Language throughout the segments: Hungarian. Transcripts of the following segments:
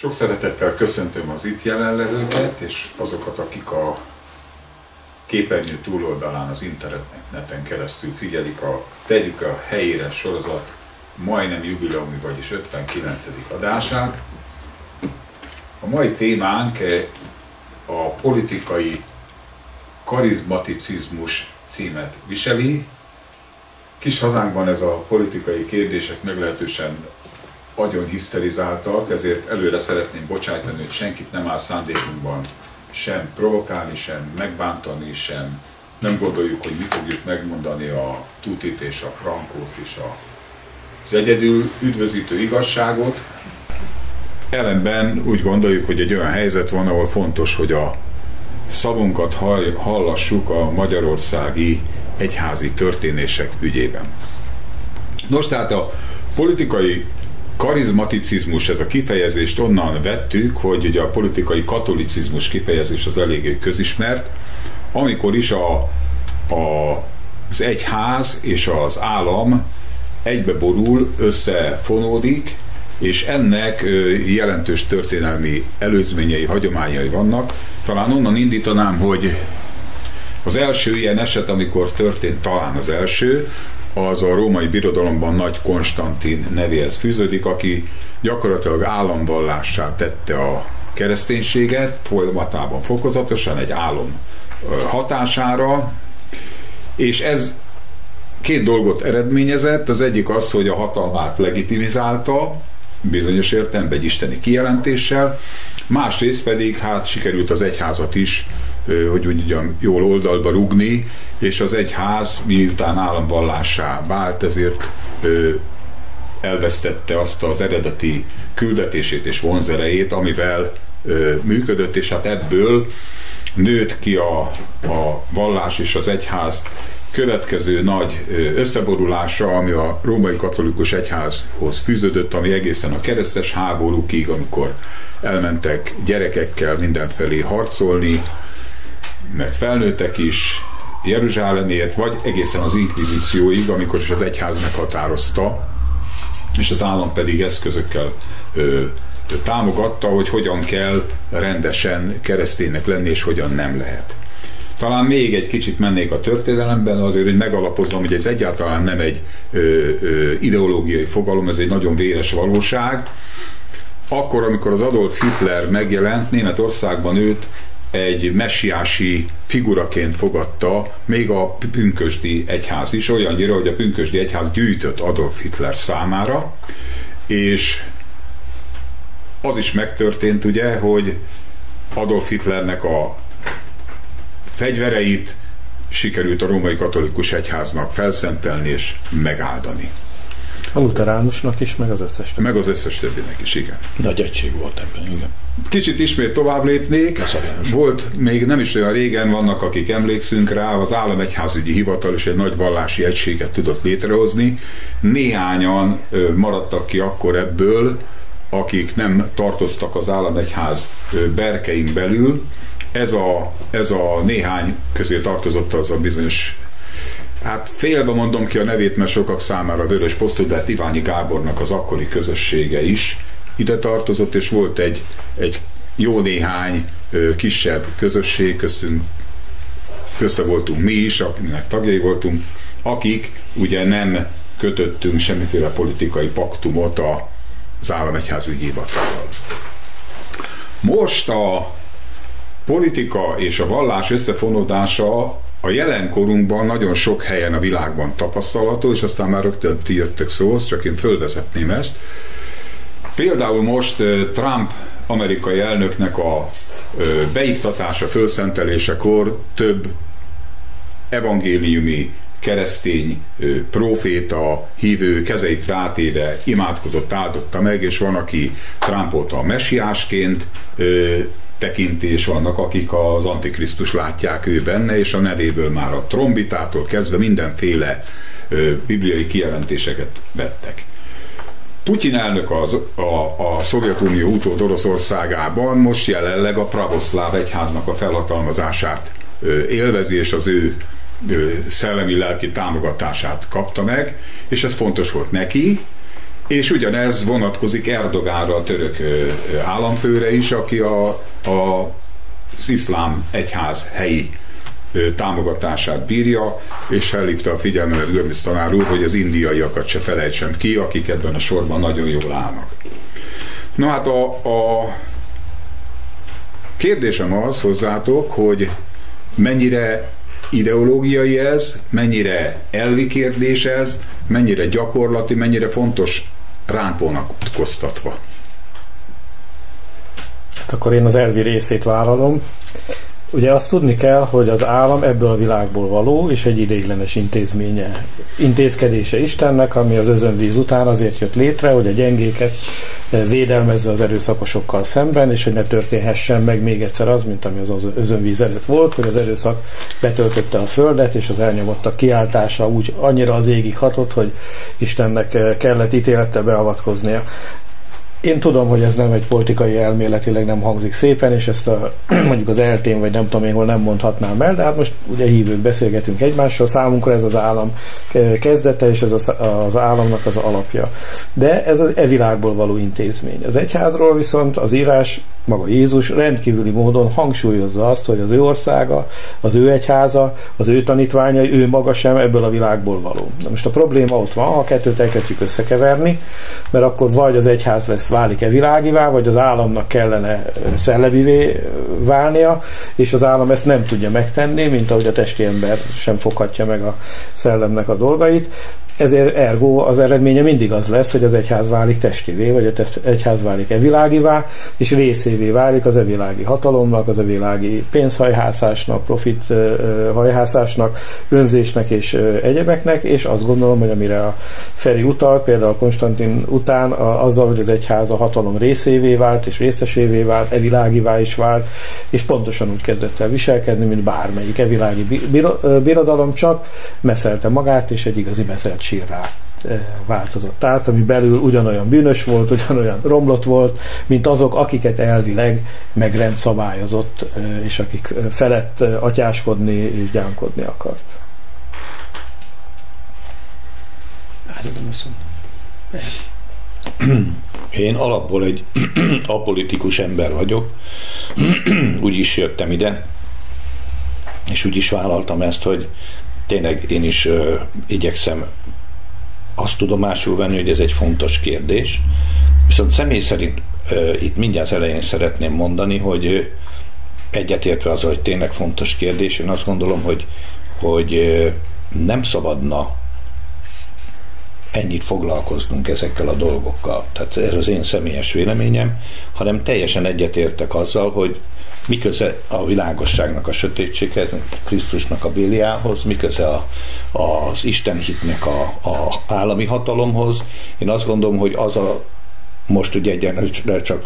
Sok szeretettel köszöntöm az itt jelenlevőket, és azokat, akik a képernyő túloldalán az interneten keresztül figyelik a Tegyük a helyére sorozat majdnem jubileumi, vagyis 59. adását. A mai témánk a politikai karizmaticizmus címet viseli. Kis hazánkban ez a politikai kérdések meglehetősen agyon hiszterizáltak, ezért előre szeretném bocsájtani, hogy senkit nem áll szándékunkban sem provokálni, sem megbántani, sem nem gondoljuk, hogy mi fogjuk megmondani a tutit és a frankót és a, az egyedül üdvözítő igazságot. Ellenben úgy gondoljuk, hogy egy olyan helyzet van, ahol fontos, hogy a szavunkat hallassuk a magyarországi egyházi történések ügyében. Nos, tehát a politikai karizmaticizmus, ez a kifejezést onnan vettük, hogy ugye a politikai katolicizmus kifejezés az eléggé közismert, amikor is a, a, az egyház és az állam egybeborul, összefonódik, és ennek jelentős történelmi előzményei, hagyományai vannak. Talán onnan indítanám, hogy az első ilyen eset, amikor történt talán az első, az a római birodalomban Nagy Konstantin nevéhez fűződik, aki gyakorlatilag államvallássá tette a kereszténységet, folyamatában fokozatosan egy álom hatására, és ez két dolgot eredményezett, az egyik az, hogy a hatalmát legitimizálta, bizonyos értelemben egy isteni kijelentéssel, másrészt pedig hát sikerült az egyházat is hogy mondjam, jól oldalba rugni, és az egyház miután államvallássá vált, ezért elvesztette azt az eredeti küldetését és vonzerejét, amivel működött, és hát ebből nőtt ki a, a vallás és az egyház következő nagy összeborulása, ami a római katolikus egyházhoz fűződött, ami egészen a keresztes háborúkig, amikor elmentek gyerekekkel mindenfelé harcolni, meg felnőttek is Jeruzsálemért, vagy egészen az inkvizícióig, amikor is az egyház meghatározta, és az állam pedig eszközökkel ö, támogatta, hogy hogyan kell rendesen kereszténynek lenni, és hogyan nem lehet. Talán még egy kicsit mennék a történelemben, azért, hogy megalapozom, hogy ez egyáltalán nem egy ö, ö, ideológiai fogalom, ez egy nagyon véres valóság. Akkor, amikor az Adolf Hitler megjelent, Németországban őt egy messiási figuraként fogadta még a pünkösdi egyház is, olyannyira, hogy a pünkösdi egyház gyűjtött Adolf Hitler számára, és az is megtörtént ugye, hogy Adolf Hitlernek a fegyvereit sikerült a római katolikus egyháznak felszentelni és megáldani. A luteránusnak is, meg az összes többinek. Meg az összes többinek is, igen. Nagy egység volt ebben, igen. Kicsit ismét tovább lépnék. Volt, még nem is olyan régen vannak, akik emlékszünk rá, az államegyházügyi hivatal is egy nagy vallási egységet tudott létrehozni. Néhányan maradtak ki akkor ebből, akik nem tartoztak az államegyház berkein belül. Ez a, ez a néhány közé tartozott az a bizonyos Hát félbe mondom ki a nevét, mert sokak számára vörös posztú, de Iványi Gábornak az akkori közössége is ide tartozott, és volt egy, egy jó néhány ö, kisebb közösség, köztünk, közte voltunk mi is, akinek tagjai voltunk, akik ugye nem kötöttünk semmiféle politikai paktumot az államegyházügyi hivatallal. Most a politika és a vallás összefonódása a jelenkorunkban nagyon sok helyen a világban tapasztalható, és aztán már rögtön ti jöttek szóhoz, csak én fölvezetném ezt. Például most Trump amerikai elnöknek a beiktatása, fölszentelésekor több evangéliumi keresztény proféta, hívő kezeit rátéve imádkozott, áldotta meg, és van, aki Trumpot a messiásként tekintés vannak, akik az Antikrisztus látják ő benne, és a nevéből már a trombitától kezdve mindenféle ö, bibliai kijelentéseket vettek. Putyin elnök az, a, a Szovjetunió utód Oroszországában most jelenleg a pravoszláv egyháznak a felhatalmazását ö, élvezi, és az ő szellemi-lelki támogatását kapta meg, és ez fontos volt neki, És ugyanez vonatkozik Erdogánra, a török államfőre is, aki a az iszlám egyház helyi támogatását bírja, és felhívta a figyelmet Gömisz tanár úr, hogy az indiaiakat se felejtsem ki, akik ebben a sorban nagyon jól állnak. Na hát a, a kérdésem az hozzátok, hogy mennyire ideológiai ez, mennyire elvi kérdés ez, mennyire gyakorlati, mennyire fontos ránk vonatkoztatva. Hát akkor én az elvi részét vállalom. Ugye azt tudni kell, hogy az állam ebből a világból való, és egy ideiglenes intézménye, intézkedése Istennek, ami az özönvíz után azért jött létre, hogy a gyengéket eh, védelmezze az erőszakosokkal szemben, és hogy ne történhessen meg még egyszer az, mint ami az özönvíz előtt volt, hogy az erőszak betöltötte a földet, és az elnyomottak kiáltása úgy annyira az égig hatott, hogy Istennek eh, kellett ítélettel beavatkoznia. Én tudom, hogy ez nem egy politikai elméletileg nem hangzik szépen, és ezt a, mondjuk az eltén, vagy nem tudom én hol nem mondhatnám el, de hát most ugye hívők beszélgetünk egymással, számunkra ez az állam kezdete, és ez az, az államnak az alapja. De ez az e világból való intézmény. Az egyházról viszont az írás, maga Jézus rendkívüli módon hangsúlyozza azt, hogy az ő országa, az ő egyháza, az ő tanítványai, ő maga sem ebből a világból való. Na most a probléma ott van, ha kettőt elkezdjük összekeverni, mert akkor vagy az egyház lesz válik-e világivá, vagy az államnak kellene szellemivé válnia, és az állam ezt nem tudja megtenni, mint ahogy a testi ember sem foghatja meg a szellemnek a dolgait. Ezért ergo az eredménye mindig az lesz, hogy az egyház válik testivé, vagy az egyház válik evilágivá, és részévé válik az evilági hatalomnak, az evilági pénzhajhászásnak, profit hajhászásnak, önzésnek és egyebeknek, és azt gondolom, hogy amire a Feri utal, például Konstantin után, azzal, hogy az egyház a hatalom részévé vált, és részesévé vált, evilágivá is vált, és pontosan úgy kezdett el viselkedni, mint bármelyik evilági birodalom, csak meszelte magát, és egy igazi meszelt sírrá változott át, ami belül ugyanolyan bűnös volt, ugyanolyan romlott volt, mint azok, akiket elvileg megrend szabályozott, és akik felett atyáskodni és gyánkodni akart. Én alapból egy apolitikus ember vagyok, úgy is jöttem ide, és úgy is vállaltam ezt, hogy tényleg én is igyekszem azt tudomásul venni, hogy ez egy fontos kérdés. Viszont személy szerint itt mindjárt elején szeretném mondani, hogy egyetértve az, hogy tényleg fontos kérdés, én azt gondolom, hogy, hogy nem szabadna ennyit foglalkoznunk ezekkel a dolgokkal. Tehát ez az én személyes véleményem, hanem teljesen egyetértek azzal, hogy mi köze a világosságnak a sötétséghez, Krisztusnak a Béliához, mi köze a, az Istenhitnek a, a állami hatalomhoz. Én azt gondolom, hogy az a most ugye egyenlőre csak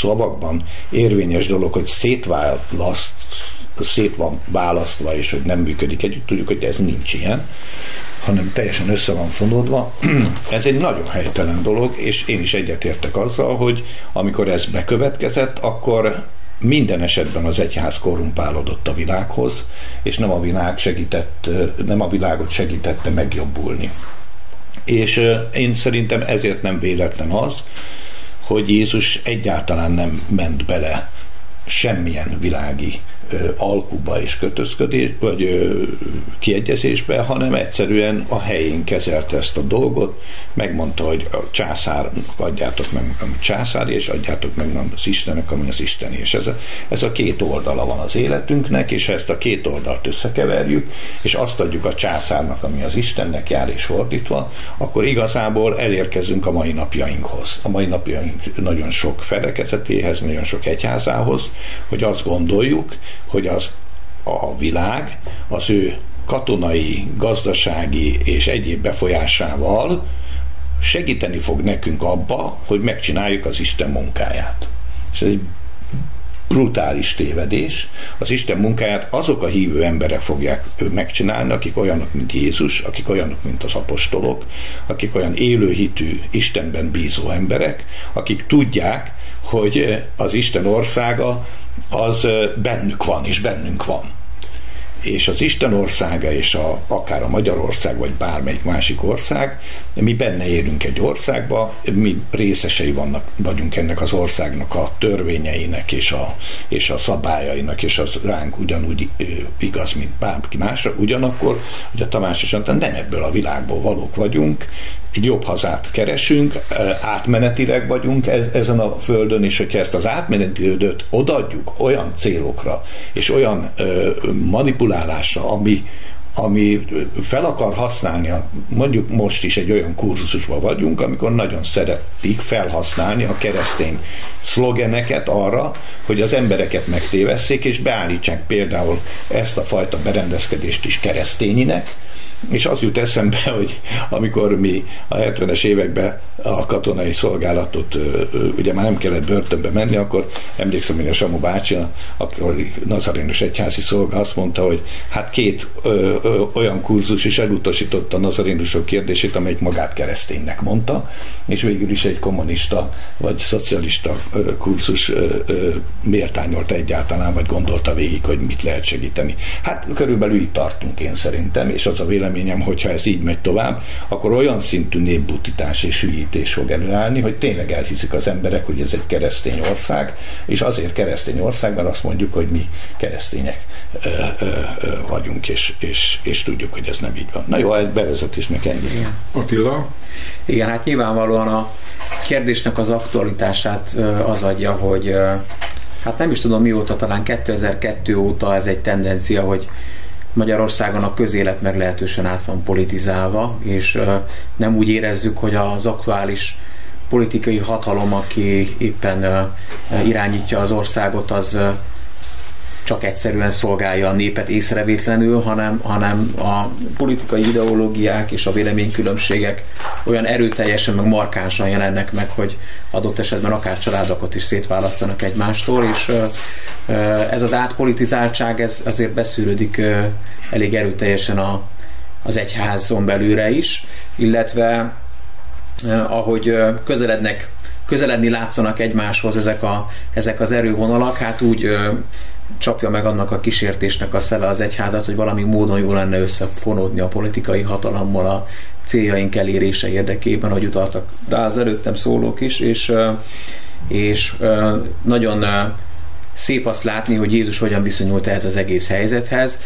szavakban érvényes dolog, hogy szétválaszt, szét van választva, és hogy nem működik együtt, tudjuk, hogy ez nincs ilyen, hanem teljesen össze van fonódva. Ez egy nagyon helytelen dolog, és én is egyetértek azzal, hogy amikor ez bekövetkezett, akkor minden esetben az egyház korrumpálódott a világhoz, és nem a világ segített, nem a világot segítette megjobbulni. És én szerintem ezért nem véletlen az, hogy Jézus egyáltalán nem ment bele semmilyen világi alkuba és kötözködés, vagy kiegyezésbe, hanem egyszerűen a helyén kezelte ezt a dolgot, megmondta, hogy a császár adjátok meg, ami császári, és adjátok meg az Istennek, ami az Isteni. És ez a, ez a két oldala van az életünknek, és ezt a két oldalt összekeverjük, és azt adjuk a császárnak, ami az Istennek jár, és fordítva, akkor igazából elérkezünk a mai napjainkhoz. A mai napjaink nagyon sok felekezetéhez, nagyon sok egyházához, hogy azt gondoljuk, hogy az a világ az ő katonai, gazdasági és egyéb befolyásával segíteni fog nekünk abba, hogy megcsináljuk az Isten munkáját. És ez egy brutális tévedés. Az Isten munkáját azok a hívő emberek fogják megcsinálni, akik olyanok, mint Jézus, akik olyanok, mint az apostolok, akik olyan élőhitű, Istenben bízó emberek, akik tudják, hogy az Isten országa az bennük van, és bennünk van. és az Isten országa, és a, akár a Magyarország, vagy bármelyik másik ország, mi benne élünk egy országba, mi részesei vannak, vagyunk ennek az országnak a törvényeinek, és a, és a szabályainak, és az ránk ugyanúgy igaz, mint bárki másra, ugyanakkor, a Tamás is mondta, nem ebből a világból valók vagyunk, egy jobb hazát keresünk, átmenetileg vagyunk ezen a földön, és hogyha ezt az átmeneti időt odaadjuk olyan célokra, és olyan manipulálásra, ami, ami fel akar használni, mondjuk most is egy olyan kurzusban vagyunk, amikor nagyon szeretik felhasználni a keresztény szlogeneket arra, hogy az embereket megtévesszék, és beállítsák például ezt a fajta berendezkedést is keresztényinek, és az jut eszembe, hogy amikor mi a 70-es években a katonai szolgálatot, ugye már nem kellett börtönbe menni, akkor emlékszem, hogy a Samu bácsi, akkor Nazarénos egyházi szolga azt mondta, hogy hát két ö, ö, olyan kurzus is elutasította a nazarénusok kérdését, amelyik magát kereszténynek mondta, és végül is egy kommunista vagy szocialista ö, kurzus ö, ö, méltányolta egyáltalán, vagy gondolta végig, hogy mit lehet segíteni. Hát körülbelül itt tartunk én szerintem, és az a vélemény, véleményem, hogyha ez így megy tovább, akkor olyan szintű népbutítás és hülyítés fog előállni, hogy tényleg elhiszik az emberek, hogy ez egy keresztény ország, és azért keresztény ország, mert azt mondjuk, hogy mi keresztények ö, ö, ö, vagyunk, és, és, és tudjuk, hogy ez nem így van. Na jó, egy bevezetésnek ennyi. Igen. Attila? Igen, hát nyilvánvalóan a kérdésnek az aktualitását az adja, hogy hát nem is tudom mióta, talán 2002 óta ez egy tendencia, hogy Magyarországon a közélet meglehetősen át van politizálva, és nem úgy érezzük, hogy az aktuális politikai hatalom, aki éppen irányítja az országot, az csak egyszerűen szolgálja a népet észrevétlenül, hanem, hanem a politikai ideológiák és a véleménykülönbségek olyan erőteljesen, meg markánsan jelennek meg, hogy adott esetben akár családokat is szétválasztanak egymástól, és ez az átpolitizáltság ez azért beszűrődik elég erőteljesen a, az egyházon belőle is, illetve ahogy közelednek közeledni látszanak egymáshoz ezek, a, ezek az erővonalak, hát úgy csapja meg annak a kísértésnek a szele az egyházat, hogy valami módon jó lenne összefonódni a politikai hatalommal a céljaink elérése érdekében, hogy utaltak rá az előttem szólók is, és, és nagyon szép azt látni, hogy Jézus hogyan viszonyult ehhez az egész helyzethez.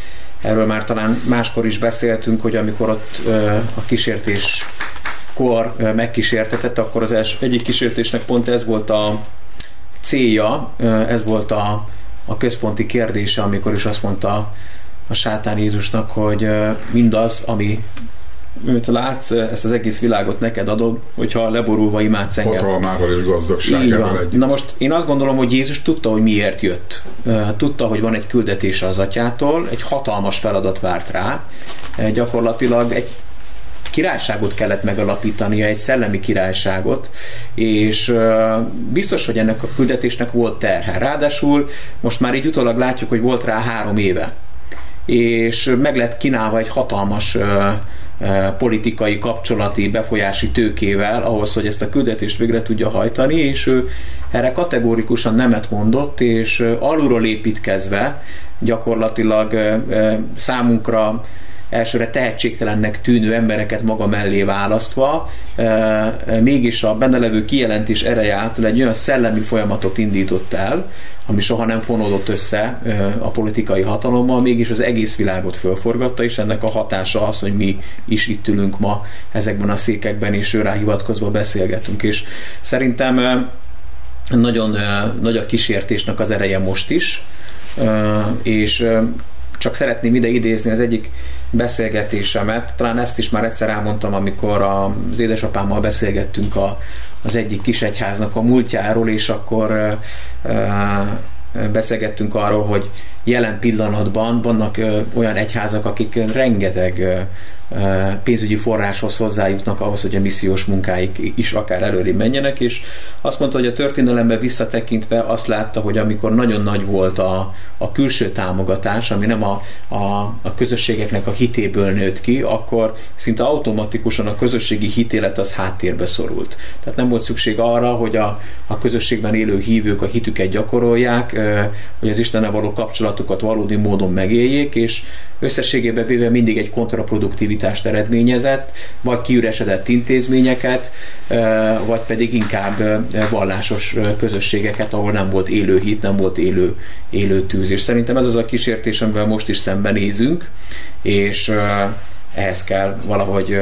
Erről már talán máskor is beszéltünk, hogy amikor ott a kísértés kor megkísértetett, akkor az első, egyik kísértésnek pont ez volt a célja, ez volt a, a központi kérdése, amikor is azt mondta a sátán Jézusnak, hogy mindaz, ami őt látsz, ezt az egész világot neked adom, hogyha leborulva imádsz engem. Hatalmával és gazdagságával együtt. Na most én azt gondolom, hogy Jézus tudta, hogy miért jött. Tudta, hogy van egy küldetése az atyától, egy hatalmas feladat várt rá. Gyakorlatilag egy királyságot kellett megalapítania, egy szellemi királyságot, és biztos, hogy ennek a küldetésnek volt terhe. Ráadásul most már így utólag látjuk, hogy volt rá három éve és meg lett kínálva egy hatalmas politikai, kapcsolati, befolyási tőkével ahhoz, hogy ezt a küldetést végre tudja hajtani, és ő erre kategórikusan nemet mondott, és alulról építkezve gyakorlatilag számunkra elsőre tehetségtelennek tűnő embereket maga mellé választva, mégis a benne levő kijelentés ereje által egy olyan szellemi folyamatot indított el, ami soha nem fonódott össze a politikai hatalommal, mégis az egész világot fölforgatta, és ennek a hatása az, hogy mi is itt ülünk ma ezekben a székekben, és rá hivatkozva beszélgetünk. És szerintem nagyon nagy a kísértésnek az ereje most is, és csak szeretném ide idézni az egyik beszélgetésemet, talán ezt is már egyszer elmondtam, amikor az édesapámmal beszélgettünk a, az egyik kisegyháznak a múltjáról, és akkor beszélgettünk arról, hogy jelen pillanatban vannak olyan egyházak, akik rengeteg pénzügyi forráshoz hozzájutnak ahhoz, hogy a missziós munkáik is akár előrébb menjenek, és azt mondta, hogy a történelembe visszatekintve azt látta, hogy amikor nagyon nagy volt a, a külső támogatás, ami nem a, a, a közösségeknek a hitéből nőtt ki, akkor szinte automatikusan a közösségi hitélet az háttérbe szorult. Tehát nem volt szükség arra, hogy a, a közösségben élő hívők a hitüket gyakorolják, hogy az Istennel való kapcsolatukat valódi módon megéljék, és összességében véve mindig egy kontraproduktivitást eredményezett, vagy kiüresedett intézményeket, vagy pedig inkább vallásos közösségeket, ahol nem volt élő hit, nem volt élő, élő tűz. És szerintem ez az a kísértés, amivel most is szembenézünk, és ehhez kell valahogy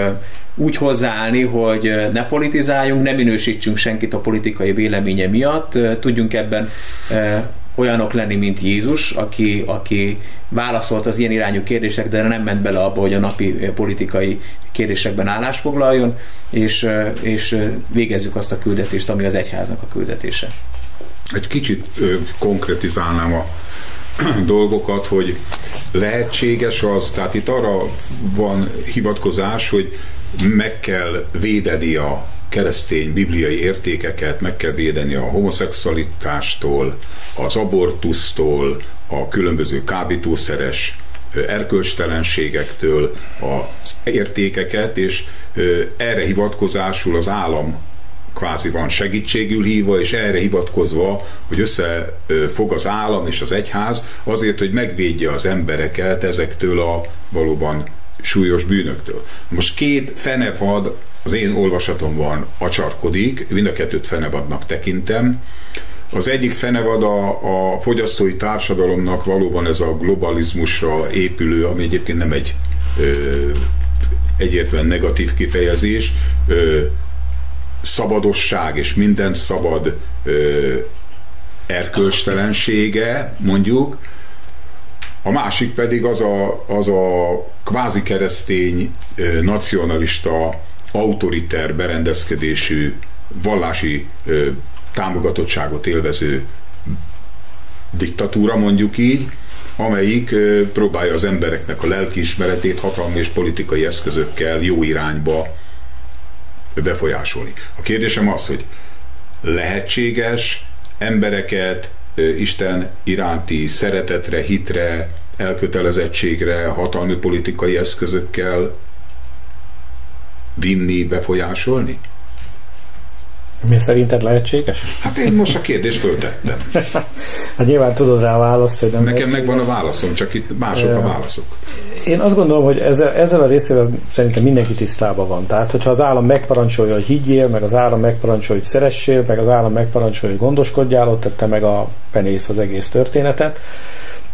úgy hozzáállni, hogy ne politizáljunk, ne minősítsünk senkit a politikai véleménye miatt, tudjunk ebben olyanok lenni, mint Jézus, aki, aki válaszolt az ilyen irányú kérdések, de nem ment bele abba, hogy a napi politikai kérdésekben állást foglaljon, és, és végezzük azt a küldetést, ami az egyháznak a küldetése. Egy kicsit ö, konkretizálnám a dolgokat, hogy lehetséges az, tehát itt arra van hivatkozás, hogy meg kell védeni a keresztény bibliai értékeket, meg kell védeni a homoszexualitástól, az abortusztól, a különböző kábítószeres erkölcstelenségektől az értékeket, és erre hivatkozásul az állam kvázi van segítségül hívva, és erre hivatkozva, hogy összefog az állam és az egyház azért, hogy megvédje az embereket ezektől a valóban súlyos bűnöktől. Most két fenevad az én olvasatomban acsarkodik, mind a kettőt fenevadnak tekintem. Az egyik fenevad a, a fogyasztói társadalomnak valóban ez a globalizmusra épülő, ami egyébként nem egy ö, egyértelműen negatív kifejezés, ö, szabadosság és minden szabad ö, erkölcstelensége, mondjuk, a másik pedig az a, az a kvázi keresztény, nacionalista, autoriter berendezkedésű, vallási támogatottságot élvező diktatúra, mondjuk így, amelyik próbálja az embereknek a lelkiismeretét hatalmi és politikai eszközökkel jó irányba befolyásolni. A kérdésem az, hogy lehetséges embereket Isten iránti szeretetre, hitre, elkötelezettségre, hatalmi politikai eszközökkel vinni, befolyásolni? Mi szerinted lehetséges? Hát én most a kérdést föltettem. hát nyilván tudod rá a választ, hogy nem Nekem megvan a válaszom, csak itt mások a válaszok. Én azt gondolom, hogy ezzel, ezzel a részével szerintem mindenki tisztában van. Tehát, hogyha az állam megparancsolja, hogy higgyél, meg az állam megparancsolja, hogy szeressél, meg az állam megparancsolja, hogy gondoskodjál, ott tette meg a penész az egész történetet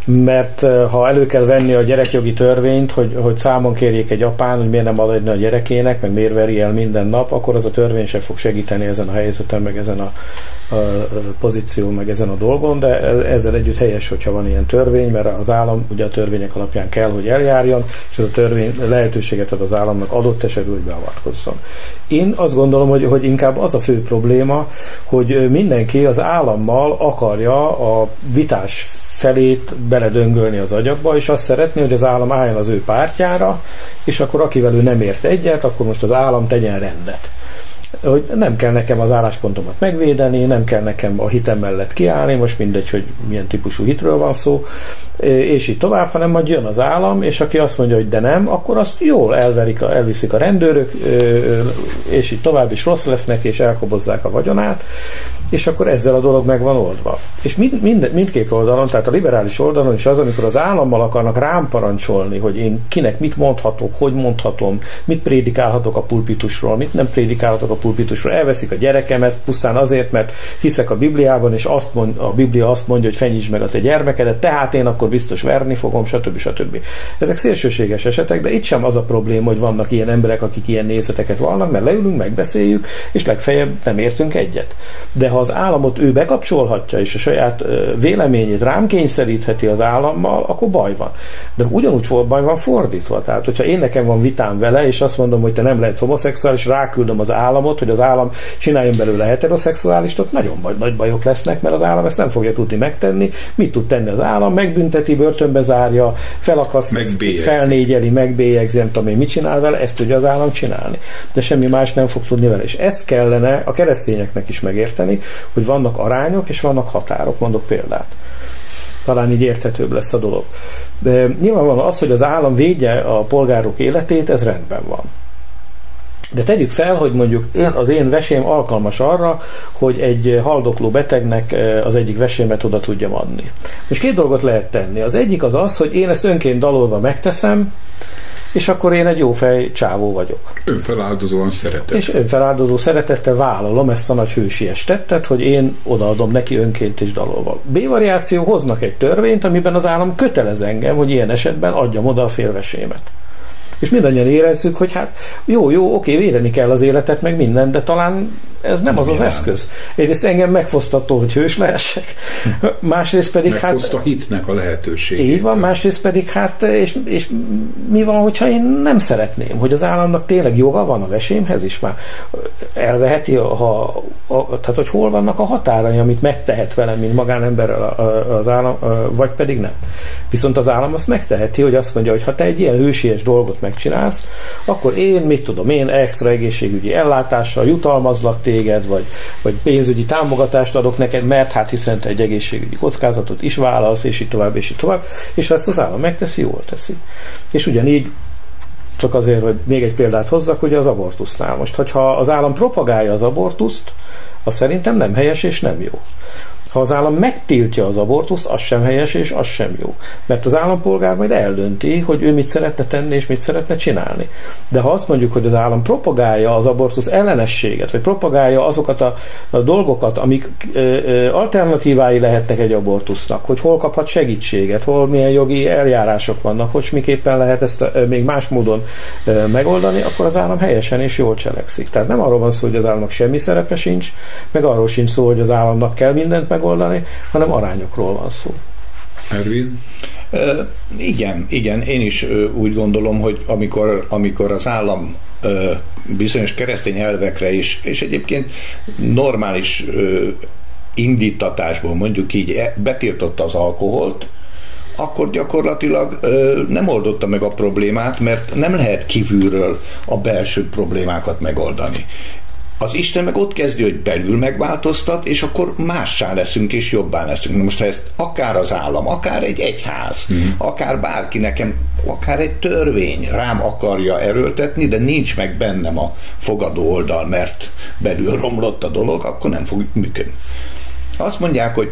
mert ha elő kell venni a gyerekjogi törvényt, hogy, hogy számon kérjék egy apán, hogy miért nem adni a gyerekének, meg miért veri el minden nap, akkor az a törvény sem fog segíteni ezen a helyzeten, meg ezen a, a, a pozíció, meg ezen a dolgon, de ezzel együtt helyes, hogyha van ilyen törvény, mert az állam ugye a törvények alapján kell, hogy eljárjon, és ez a törvény lehetőséget ad az államnak adott esetben, hogy beavatkozzon. Én azt gondolom, hogy, hogy inkább az a fő probléma, hogy mindenki az állammal akarja a vitás felét beledöngölni az agyakba, és azt szeretné, hogy az állam álljon az ő pártjára, és akkor akivel ő nem ért egyet, akkor most az állam tegyen rendet hogy nem kell nekem az álláspontomat megvédeni, nem kell nekem a hitem mellett kiállni, most mindegy, hogy milyen típusú hitről van szó, és így tovább, hanem majd jön az állam, és aki azt mondja, hogy de nem, akkor azt jól elverik, elviszik a rendőrök, és így tovább is rossz lesznek, és elkobozzák a vagyonát, és akkor ezzel a dolog meg van oldva. És mind, mind, mindkét oldalon, tehát a liberális oldalon is az, amikor az állammal akarnak rám parancsolni, hogy én kinek mit mondhatok, hogy mondhatom, mit prédikálhatok a pulpitusról, mit nem prédikálhatok a pulpitusról, elveszik a gyerekemet pusztán azért, mert hiszek a Bibliában, és azt mond, a Biblia azt mondja, hogy fenyítsd meg a te gyermekedet, tehát én akkor biztos verni fogom, stb. stb. Ezek szélsőséges esetek, de itt sem az a probléma, hogy vannak ilyen emberek, akik ilyen nézeteket vannak, mert leülünk, megbeszéljük, és legfeljebb nem értünk egyet. De ha az államot ő bekapcsolhatja, és a saját véleményét rám kényszerítheti az állammal, akkor baj van. De ugyanúgy baj van fordítva. Tehát, hogyha én nekem van vitám vele, és azt mondom, hogy te nem lehetsz homoszexuális, ráküldöm az államot, államot, hogy az állam csináljon belőle heteroszexuálist, ott nagyon baj, nagy bajok lesznek, mert az állam ezt nem fogja tudni megtenni. Mit tud tenni az állam? Megbünteti, börtönbe zárja, felakaszt, felnégyeli, megbélyegzi, nem tudom én mit csinál vele, ezt tudja az állam csinálni. De semmi más nem fog tudni vele. És ezt kellene a keresztényeknek is megérteni, hogy vannak arányok és vannak határok. Mondok példát talán így érthetőbb lesz a dolog. De nyilvánvalóan az, hogy az állam védje a polgárok életét, ez rendben van. De tegyük fel, hogy mondjuk én, az én vesém alkalmas arra, hogy egy haldokló betegnek eh, az egyik vesémet oda tudjam adni. Most két dolgot lehet tenni. Az egyik az az, hogy én ezt önként dalolva megteszem, és akkor én egy jó fej csávó vagyok. Önfeláldozóan szeretet. És önfeláldozó szeretettel vállalom ezt a nagy hősies tettet, hogy én odaadom neki önként és dalolva. B variáció hoznak egy törvényt, amiben az állam kötelez engem, hogy ilyen esetben adjam oda a félvesémet. És mindannyian érezzük, hogy hát jó, jó, oké, védeni kell az életet, meg minden, de talán ez nem az az eszköz. Egyrészt engem megfosztattól, hogy hős lehessek, másrészt pedig hát... a hitnek a lehetőségét. Így van, másrészt pedig hát, és, és mi van, hogyha én nem szeretném, hogy az államnak tényleg joga van a vesémhez is már elveheti, ha, a, tehát hogy hol vannak a határai, amit megtehet velem, mint magánemberrel az állam, vagy pedig nem. Viszont az állam azt megteheti, hogy azt mondja, hogy ha te egy ilyen hősies dolgot megcsinálsz, akkor én, mit tudom, én extra egészségügyi ellátással jutalmazlak téged, vagy, vagy pénzügyi támogatást adok neked, mert hát hiszen te egy egészségügyi kockázatot is vállalsz, és így tovább, és így tovább, és ezt az állam megteszi, jól teszi. És ugyanígy csak azért, hogy még egy példát hozzak, ugye az abortusznál. Most, hogyha az állam propagálja az abortuszt, az szerintem nem helyes és nem jó. Ha az állam megtiltja az abortuszt, az sem helyes és az sem jó. Mert az állampolgár majd eldönti, hogy ő mit szeretne tenni és mit szeretne csinálni. De ha azt mondjuk, hogy az állam propagálja az abortusz ellenességet, vagy propagálja azokat a, a dolgokat, amik ö, ö, alternatívái lehetnek egy abortusznak, hogy hol kaphat segítséget, hol milyen jogi eljárások vannak, hogy miképpen lehet ezt ö, még más módon ö, megoldani, akkor az állam helyesen és jól cselekszik. Tehát nem arról van szó, hogy az államnak semmi szerepe sincs, meg arról sincs szó, hogy az államnak kell mindent meg megoldani, hanem arányokról van szó. Ervin? Uh, igen, igen, én is uh, úgy gondolom, hogy amikor, amikor az állam uh, bizonyos keresztény elvekre is, és egyébként normális indítatásból mondjuk így e, betiltotta az alkoholt, akkor gyakorlatilag ö, nem oldotta meg a problémát, mert nem lehet kívülről a belső problémákat megoldani. Az Isten meg ott kezdi, hogy belül megváltoztat, és akkor mássá leszünk, és jobbá leszünk. Most ha ezt akár az állam, akár egy egyház, mm. akár bárki nekem, akár egy törvény rám akarja erőltetni, de nincs meg bennem a fogadó oldal, mert belül romlott a dolog, akkor nem fog működni. Azt mondják, hogy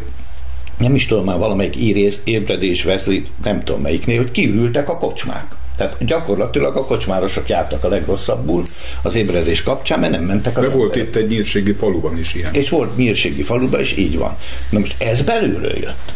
nem is tudom már valamelyik írész, ébredés Wesley, nem tudom melyiknél, hogy kiürültek a kocsmák. Tehát gyakorlatilag a kocsmárosok jártak a legrosszabbul az ébredés kapcsán, mert nem mentek az De volt itt egy nyírségi faluban is ilyen. És volt nyírségi faluban is, így van. Na most ez belülről jött.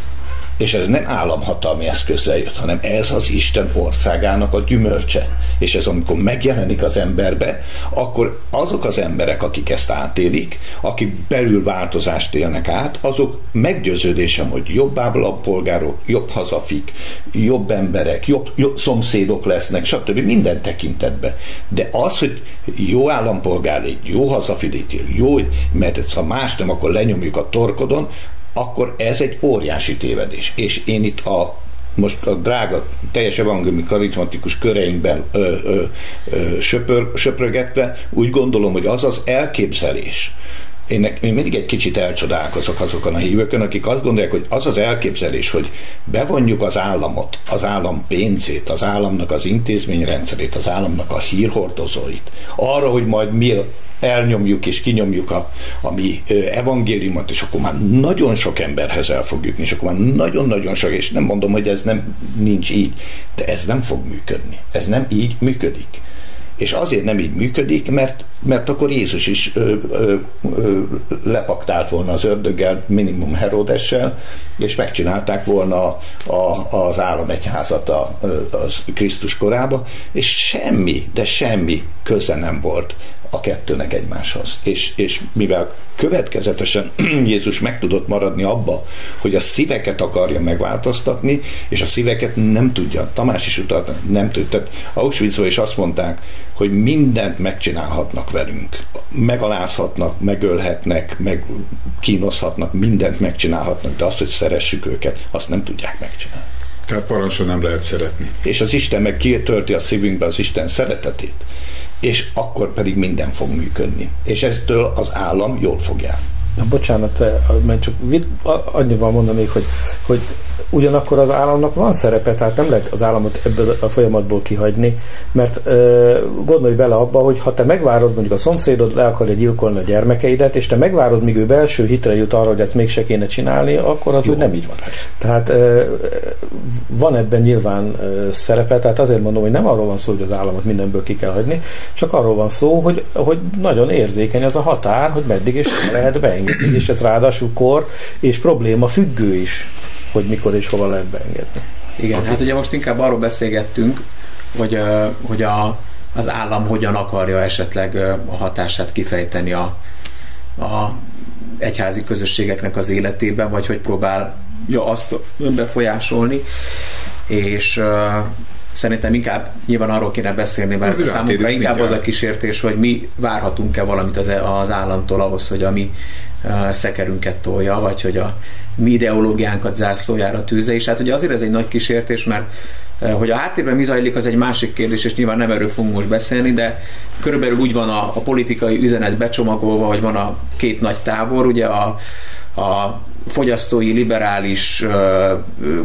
És ez nem államhatalmi eszközzel jött, hanem ez az Isten országának a gyümölcse. És ez amikor megjelenik az emberbe, akkor azok az emberek, akik ezt átélik, akik belül változást élnek át, azok meggyőződésem, hogy jobb állampolgárok, jobb hazafik, jobb emberek, jobb, jobb szomszédok lesznek, stb. minden tekintetben. De az, hogy jó állampolgár légy, jó hazafidítél, jó, mert ha más nem, akkor lenyomjuk a torkodon, akkor ez egy óriási tévedés. És én itt a most a drága, teljes evangéliumi karizmatikus köreinkben ö, ö, ö, söpör, söprögetve úgy gondolom, hogy az az elképzelés, én, én mindig egy kicsit elcsodálkozok azokon a hívőkön, akik azt gondolják, hogy az az elképzelés, hogy bevonjuk az államot, az állam pénzét, az államnak az intézményrendszerét, az államnak a hírhordozóit, arra, hogy majd mi elnyomjuk és kinyomjuk a, a mi evangéliumot, és akkor már nagyon sok emberhez el fog jutni, és akkor már nagyon-nagyon sok, és nem mondom, hogy ez nem nincs így, de ez nem fog működni. Ez nem így működik. És azért nem így működik, mert, mert akkor Jézus is ö, ö, ö, lepaktált volna az ördöggel, minimum Herodessel, és megcsinálták volna a, a, az államegyházat a, a Krisztus korába, és semmi, de semmi köze nem volt a kettőnek egymáshoz. És, és mivel következetesen Jézus meg tudott maradni abba, hogy a szíveket akarja megváltoztatni, és a szíveket nem tudja, Tamás is utalt, nem tudta. Auschwitzba is azt mondták, hogy mindent megcsinálhatnak velünk. Megalázhatnak, megölhetnek, meg kínozhatnak, mindent megcsinálhatnak, de azt, hogy szeressük őket, azt nem tudják megcsinálni. Tehát parancsol nem lehet szeretni. És az Isten meg kitölti a szívünkbe az Isten szeretetét, és akkor pedig minden fog működni. És eztől az állam jól fog járni. Na, bocsánat, mert csak annyival mondanék, hogy, hogy ugyanakkor az államnak van szerepe, tehát nem lehet az államot ebből a folyamatból kihagyni, mert ö, gondolj bele abba, hogy ha te megvárod, mondjuk a szomszédod le akarja gyilkolni a gyermekeidet, és te megvárod, míg ő belső hitre jut arra, hogy ezt mégse kéne csinálni, akkor az Jó. úgy nem így van. Tehát ö, van ebben nyilván ö, szerepe, tehát azért mondom, hogy nem arról van szó, hogy az államot mindenből ki kell hagyni, csak arról van szó, hogy, hogy nagyon érzékeny az a határ, hogy meddig és lehet beengedni, és ez ráadásul kor és probléma függő is hogy mikor és hova lehet beengedni. Igen, okay. hát ugye most inkább arról beszélgettünk, hogy, hogy a, az állam hogyan akarja esetleg a hatását kifejteni a, a egyházi közösségeknek az életében, vagy hogy próbálja azt befolyásolni, és uh, szerintem inkább nyilván arról kéne beszélni, mert számunkra inkább az a kísértés, hogy mi várhatunk-e valamit az, az államtól ahhoz, hogy a mi szekerünket tolja, vagy hogy a mi ideológiánkat zászlójára tűzze, és hát ugye azért ez egy nagy kísértés, mert eh, hogy a háttérben mi zajlik, az egy másik kérdés, és nyilván nem erről fogunk most beszélni, de körülbelül úgy van a, a politikai üzenet becsomagolva, hogy van a két nagy tábor, ugye a, a fogyasztói, liberális, eh,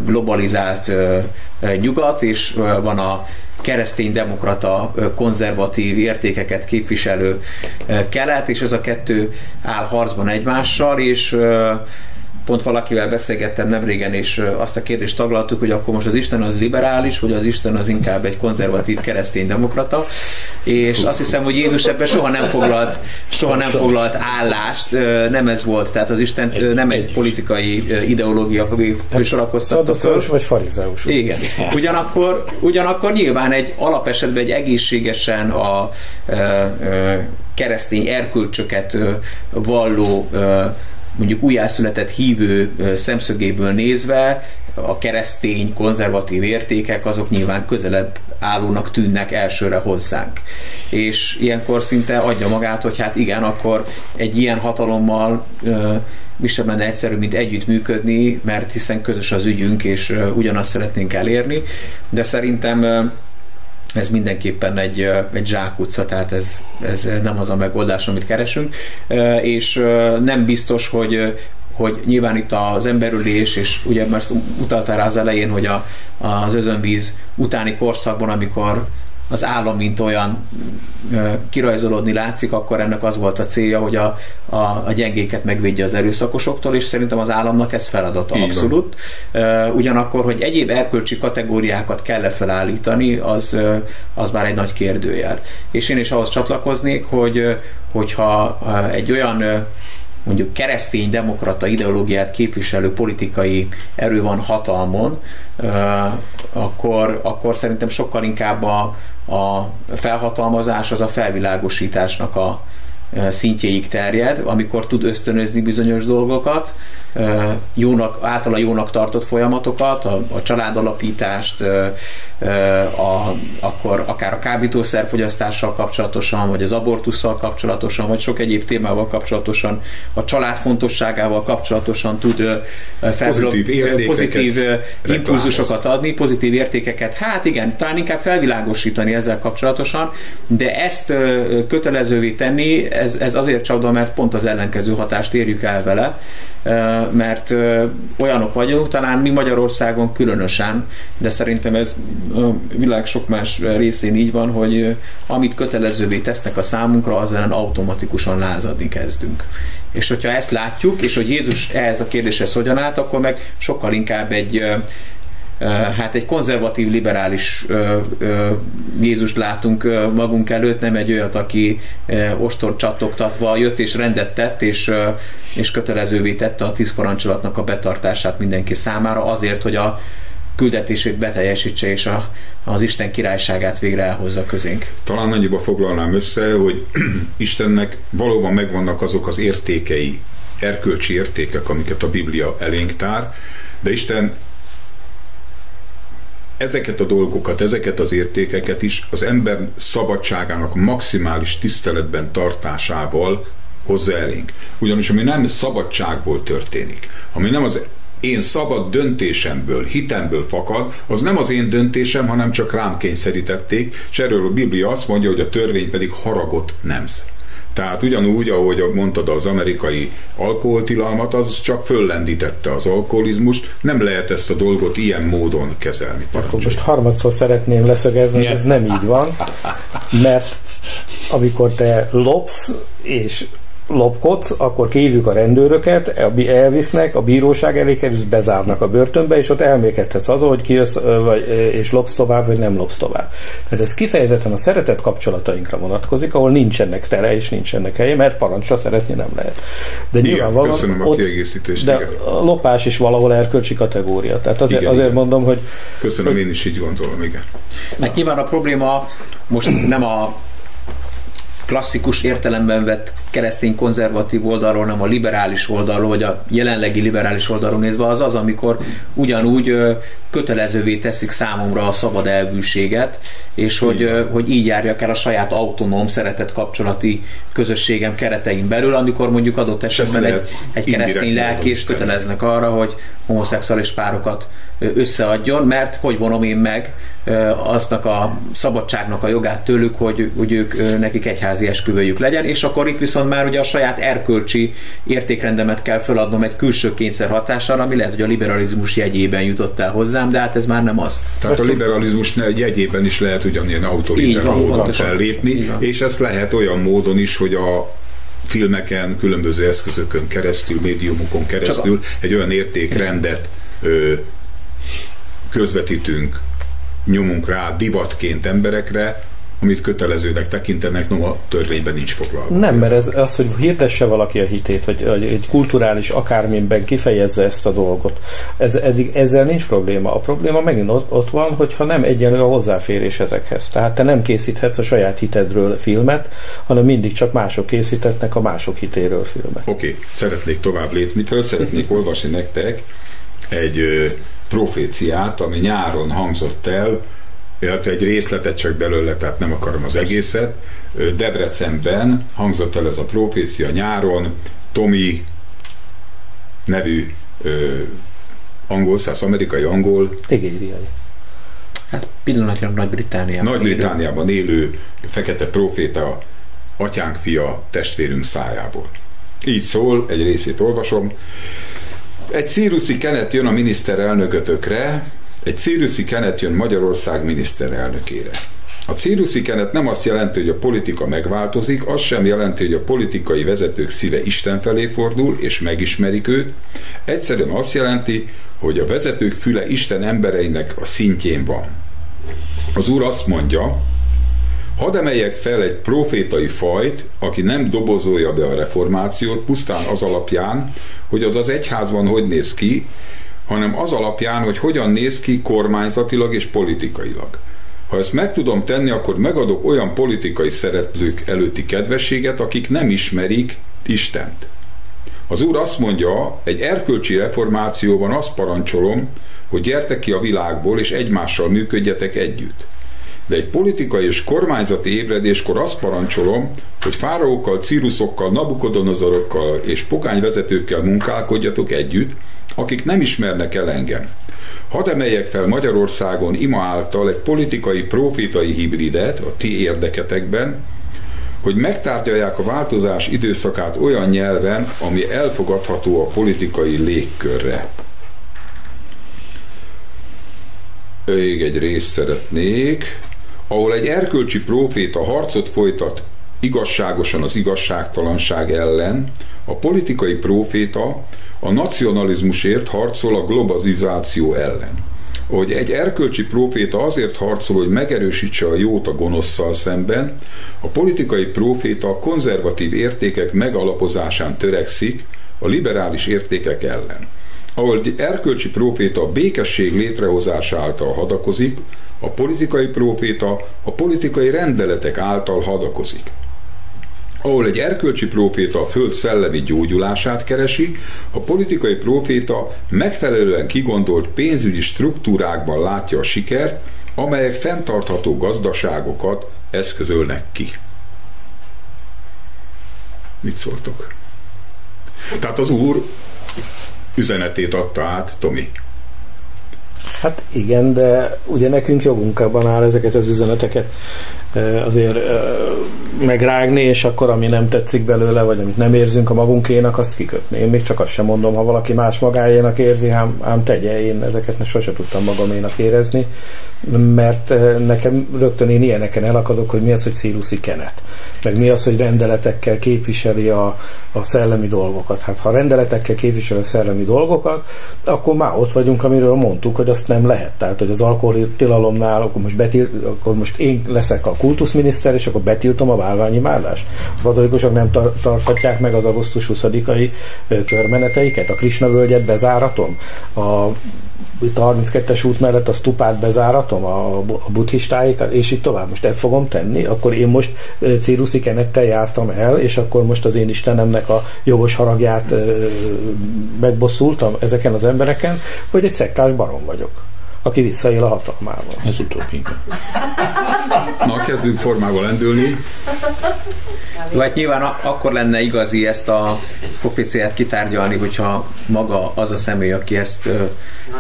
globalizált eh, nyugat, és van a keresztény demokrata, konzervatív értékeket képviselő kelet, és ez a kettő áll harcban egymással, és pont valakivel beszélgettem nem régen, és azt a kérdést taglaltuk, hogy akkor most az Isten az liberális, vagy az Isten az inkább egy konzervatív keresztény demokrata, és azt hiszem, hogy Jézus ebben soha nem foglalt, soha nem foglalt állást, nem ez volt, tehát az Isten nem egy politikai ideológia sorakoztatta föl. vagy farizeus. Igen. Ugyanakkor, ugyanakkor nyilván egy alapesetben egy egészségesen a, a, a keresztény erkölcsöket valló mondjuk újjászületett hívő szemszögéből nézve a keresztény, konzervatív értékek azok nyilván közelebb állónak tűnnek elsőre hozzánk. És ilyenkor szinte adja magát, hogy hát igen, akkor egy ilyen hatalommal mi sem lenne egyszerű, mint együttműködni, mert hiszen közös az ügyünk, és ugyanazt szeretnénk elérni, de szerintem ez mindenképpen egy, egy zsákutca, tehát ez, ez nem az a megoldás, amit keresünk, és nem biztos, hogy, hogy nyilván itt az emberülés, és ugye már utaltál rá az elején, hogy a, az özönvíz utáni korszakban, amikor az állam mint olyan kirajzolódni látszik, akkor ennek az volt a célja, hogy a, a, a gyengéket megvédje az erőszakosoktól, és szerintem az államnak ez feladata Így abszolút. Van. Ugyanakkor, hogy egyéb erkölcsi kategóriákat kell felállítani, az, az már egy nagy kérdőjel. És én is ahhoz csatlakoznék, hogy hogyha egy olyan mondjuk keresztény demokrata ideológiát képviselő politikai erő van hatalmon, akkor, akkor szerintem sokkal inkább a, a felhatalmazás az a felvilágosításnak a, szintjéig terjed, amikor tud ösztönözni bizonyos dolgokat, jónak, általa jónak tartott folyamatokat, a, a családalapítást, a, akkor akár a kábítószerfogyasztással kapcsolatosan, vagy az abortussal kapcsolatosan, vagy sok egyéb témával kapcsolatosan, a család fontosságával kapcsolatosan tud pozitív, pozitív impulzusokat adni, pozitív értékeket. Hát igen, talán inkább felvilágosítani ezzel kapcsolatosan, de ezt kötelezővé tenni, ez, ez azért csapda, mert pont az ellenkező hatást érjük el vele, mert olyanok vagyunk, talán mi Magyarországon különösen, de szerintem ez a világ sok más részén így van, hogy amit kötelezővé tesznek a számunkra, az ellen automatikusan lázadni kezdünk. És hogyha ezt látjuk, és hogy Jézus ehhez a kérdéshez hogyan állt, akkor meg sokkal inkább egy hát egy konzervatív, liberális Jézust látunk magunk előtt, nem egy olyat, aki ostor csattogtatva jött és rendet tett, és, és kötelezővé tette a tíz parancsolatnak a betartását mindenki számára azért, hogy a küldetését beteljesítse, és a, az Isten királyságát végre elhozza közénk. Talán annyiba foglalnám össze, hogy Istennek valóban megvannak azok az értékei, erkölcsi értékek, amiket a Biblia elénk tár, de Isten ezeket a dolgokat, ezeket az értékeket is az ember szabadságának maximális tiszteletben tartásával hozza elénk. Ugyanis ami nem szabadságból történik, ami nem az én szabad döntésemből, hitemből fakad, az nem az én döntésem, hanem csak rám kényszerítették, és erről a Biblia azt mondja, hogy a törvény pedig haragot nemz. Tehát ugyanúgy, ahogy mondtad az amerikai alkoholtilalmat, az csak föllendítette az alkoholizmust, nem lehet ezt a dolgot ilyen módon kezelni. Akkor most harmadszor szeretném leszögezni, hogy ez nem így van, mert amikor te lopsz és lopkodsz, akkor kívjuk a rendőröket, elvisznek, a bíróság elé kerülsz, bezárnak a börtönbe, és ott elmékedhetsz azon, hogy kijössz, vagy, és lopsz tovább, vagy nem lopsz tovább. Tehát ez kifejezetten a szeretet kapcsolatainkra vonatkozik, ahol nincsenek tere és nincsenek helye, mert parancsra szeretni nem lehet. De igen, nyilvánvalóan köszönöm a ott, kiegészítést. De igen. a lopás is valahol erkölcsi kategória. Tehát azért, igen, azért igen. mondom, hogy... Köszönöm, hogy, én is így gondolom, igen. Nyilván a probléma most nem a klasszikus értelemben vett keresztény konzervatív oldalról, nem a liberális oldalról, vagy a jelenlegi liberális oldalról nézve, az az, amikor ugyanúgy kötelezővé teszik számomra a szabad elbűséget, és hogy, hogy így járjak el a saját autonóm szeretett kapcsolati közösségem keretein belül, amikor mondjuk adott esetben egy, egy keresztény lelkés köteleznek arra, hogy homoszexuális párokat összeadjon, mert hogy vonom én meg aznak a szabadságnak a jogát tőlük, hogy, hogy ők nekik egyházi esküvőjük legyen, és akkor itt viszont már ugye a saját erkölcsi értékrendemet kell feladnom egy külső kényszer hatására, ami lehet, hogy a liberalizmus jegyében jutott el hozzám, de hát ez már nem az. Tehát a liberalizmus jegyében is lehet ugyanilyen autoritár módon fellépni, és ezt lehet olyan módon is, hogy a filmeken, különböző eszközökön keresztül, médiumokon keresztül a... egy olyan értékrendet ö, közvetítünk, nyomunk rá divatként emberekre, amit kötelezőnek tekintenek, no a törvényben nincs foglalva. Nem, mert ez az, hogy hirdesse valaki a hitét, vagy egy kulturális akármiben kifejezze ezt a dolgot, ez, eddig, ezzel nincs probléma. A probléma megint ott, ott van, hogyha nem egyenlő a hozzáférés ezekhez. Tehát te nem készíthetsz a saját hitedről filmet, hanem mindig csak mások készítetnek a mások hitéről filmet. Oké, okay. szeretnék tovább lépni, föl szeretnék olvasni nektek egy proféciát, ami nyáron hangzott el, illetve egy részletet csak belőle, tehát nem akarom az egészet. Debrecenben hangzott el ez a profécia nyáron, Tomi nevű ö, angol, száz amerikai angol. Egériai. Hát pillanatnyilag Nagy-Britániában. Nagy-Britániában élő fekete proféta, atyánk fia, testvérünk szájából. Így szól, egy részét olvasom. Egy szíruszi kenet jön a miniszterelnökötökre, egy círuszi kenet jön Magyarország miniszterelnökére. A círuszi kenet nem azt jelenti, hogy a politika megváltozik, az sem jelenti, hogy a politikai vezetők szíve Isten felé fordul, és megismerik őt. Egyszerűen azt jelenti, hogy a vezetők füle Isten embereinek a szintjén van. Az Úr azt mondja, Hadd emeljek fel egy profétai fajt, aki nem dobozolja be a reformációt, pusztán az alapján, hogy az az egyházban hogy néz ki, hanem az alapján, hogy hogyan néz ki kormányzatilag és politikailag. Ha ezt meg tudom tenni, akkor megadok olyan politikai szereplők előtti kedvességet, akik nem ismerik Istent. Az Úr azt mondja, egy erkölcsi reformációban azt parancsolom, hogy gyertek ki a világból, és egymással működjetek együtt. De egy politikai és kormányzati ébredéskor azt parancsolom, hogy fáraókkal, círuszokkal, nabukodonozorokkal és pogányvezetőkkel munkálkodjatok együtt, akik nem ismernek el engem. Hadd emeljek fel Magyarországon ima által egy politikai profétai hibridet a ti érdeketekben, hogy megtárgyalják a változás időszakát olyan nyelven, ami elfogadható a politikai légkörre. Még egy részt szeretnék, ahol egy erkölcsi proféta harcot folytat igazságosan az igazságtalanság ellen, a politikai proféta a nacionalizmusért harcol a globalizáció ellen. Hogy egy erkölcsi proféta azért harcol, hogy megerősítse a jót a gonoszszal szemben, a politikai proféta a konzervatív értékek megalapozásán törekszik a liberális értékek ellen. Ahol egy erkölcsi proféta a békesség létrehozása által hadakozik, a politikai proféta a politikai rendeletek által hadakozik. ahol egy erkölcsi próféta a föld szellemi gyógyulását keresi, a politikai próféta megfelelően kigondolt pénzügyi struktúrákban látja a sikert, amelyek fenntartható gazdaságokat eszközölnek ki. Mit szóltok? Tehát az úr üzenetét adta át Tomi. Hát igen, de ugye nekünk jogunkban áll ezeket az üzeneteket azért megrágni, és akkor ami nem tetszik belőle, vagy amit nem érzünk a magunkénak, azt kikötni. Én még csak azt sem mondom, ha valaki más magáénak érzi, ám, ám tegye, én ezeket sose tudtam magaménak érezni, mert nekem rögtön én ilyeneken elakadok, hogy mi az, hogy círuszi kenet, meg mi az, hogy rendeletekkel képviseli a, a szellemi dolgokat. Hát ha rendeletekkel képviseli a szellemi dolgokat, akkor már ott vagyunk, amiről mondtuk, hogy azt nem lehet. Tehát, hogy az alkoholtilalomnál, akkor most, betil, akkor most én leszek a kultuszminiszter, és akkor betiltom a válványimálást. A katolikusok nem tar- tarthatják meg az augusztus 20-ai körmeneteiket, a Krisna völgyet bezáratom, a itt a 32-es út mellett a stupát bezáratom, a, a buddhistáikat, és így tovább. Most ezt fogom tenni, akkor én most Círuszi kenettel jártam el, és akkor most az én Istenemnek a jogos haragját megbosszultam ezeken az embereken, vagy egy szektás barom vagyok aki visszaél a hatalmával. Ez utóbbi. Na, kezdünk formával lendülni. Hát nyilván akkor lenne igazi ezt a proféciát kitárgyalni, hogyha maga az a személy, aki ezt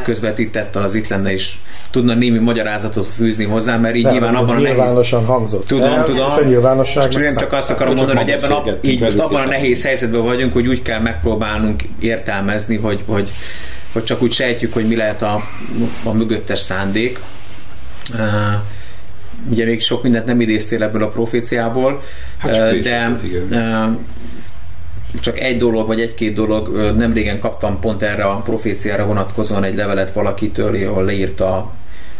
közvetítette, az itt lenne és tudna némi magyarázatot fűzni hozzá, mert így Nem, nyilván abban a nyilvánosan hangzott. Tudom, el, tudom. És a nyilvánosság csak én csak azt akarom mondani, hogy ebben a, így most abban a nehéz helyzetben vagyunk, hogy úgy kell megpróbálnunk értelmezni, hogy, hogy hogy csak úgy sejtjük, hogy mi lehet a, a mögöttes szándék. Uh, ugye még sok mindent nem idéztél ebből a proféciából, hát de csak egy dolog, vagy egy-két dolog, nem régen kaptam pont erre a proféciára vonatkozóan egy levelet valakitől, ahol leírta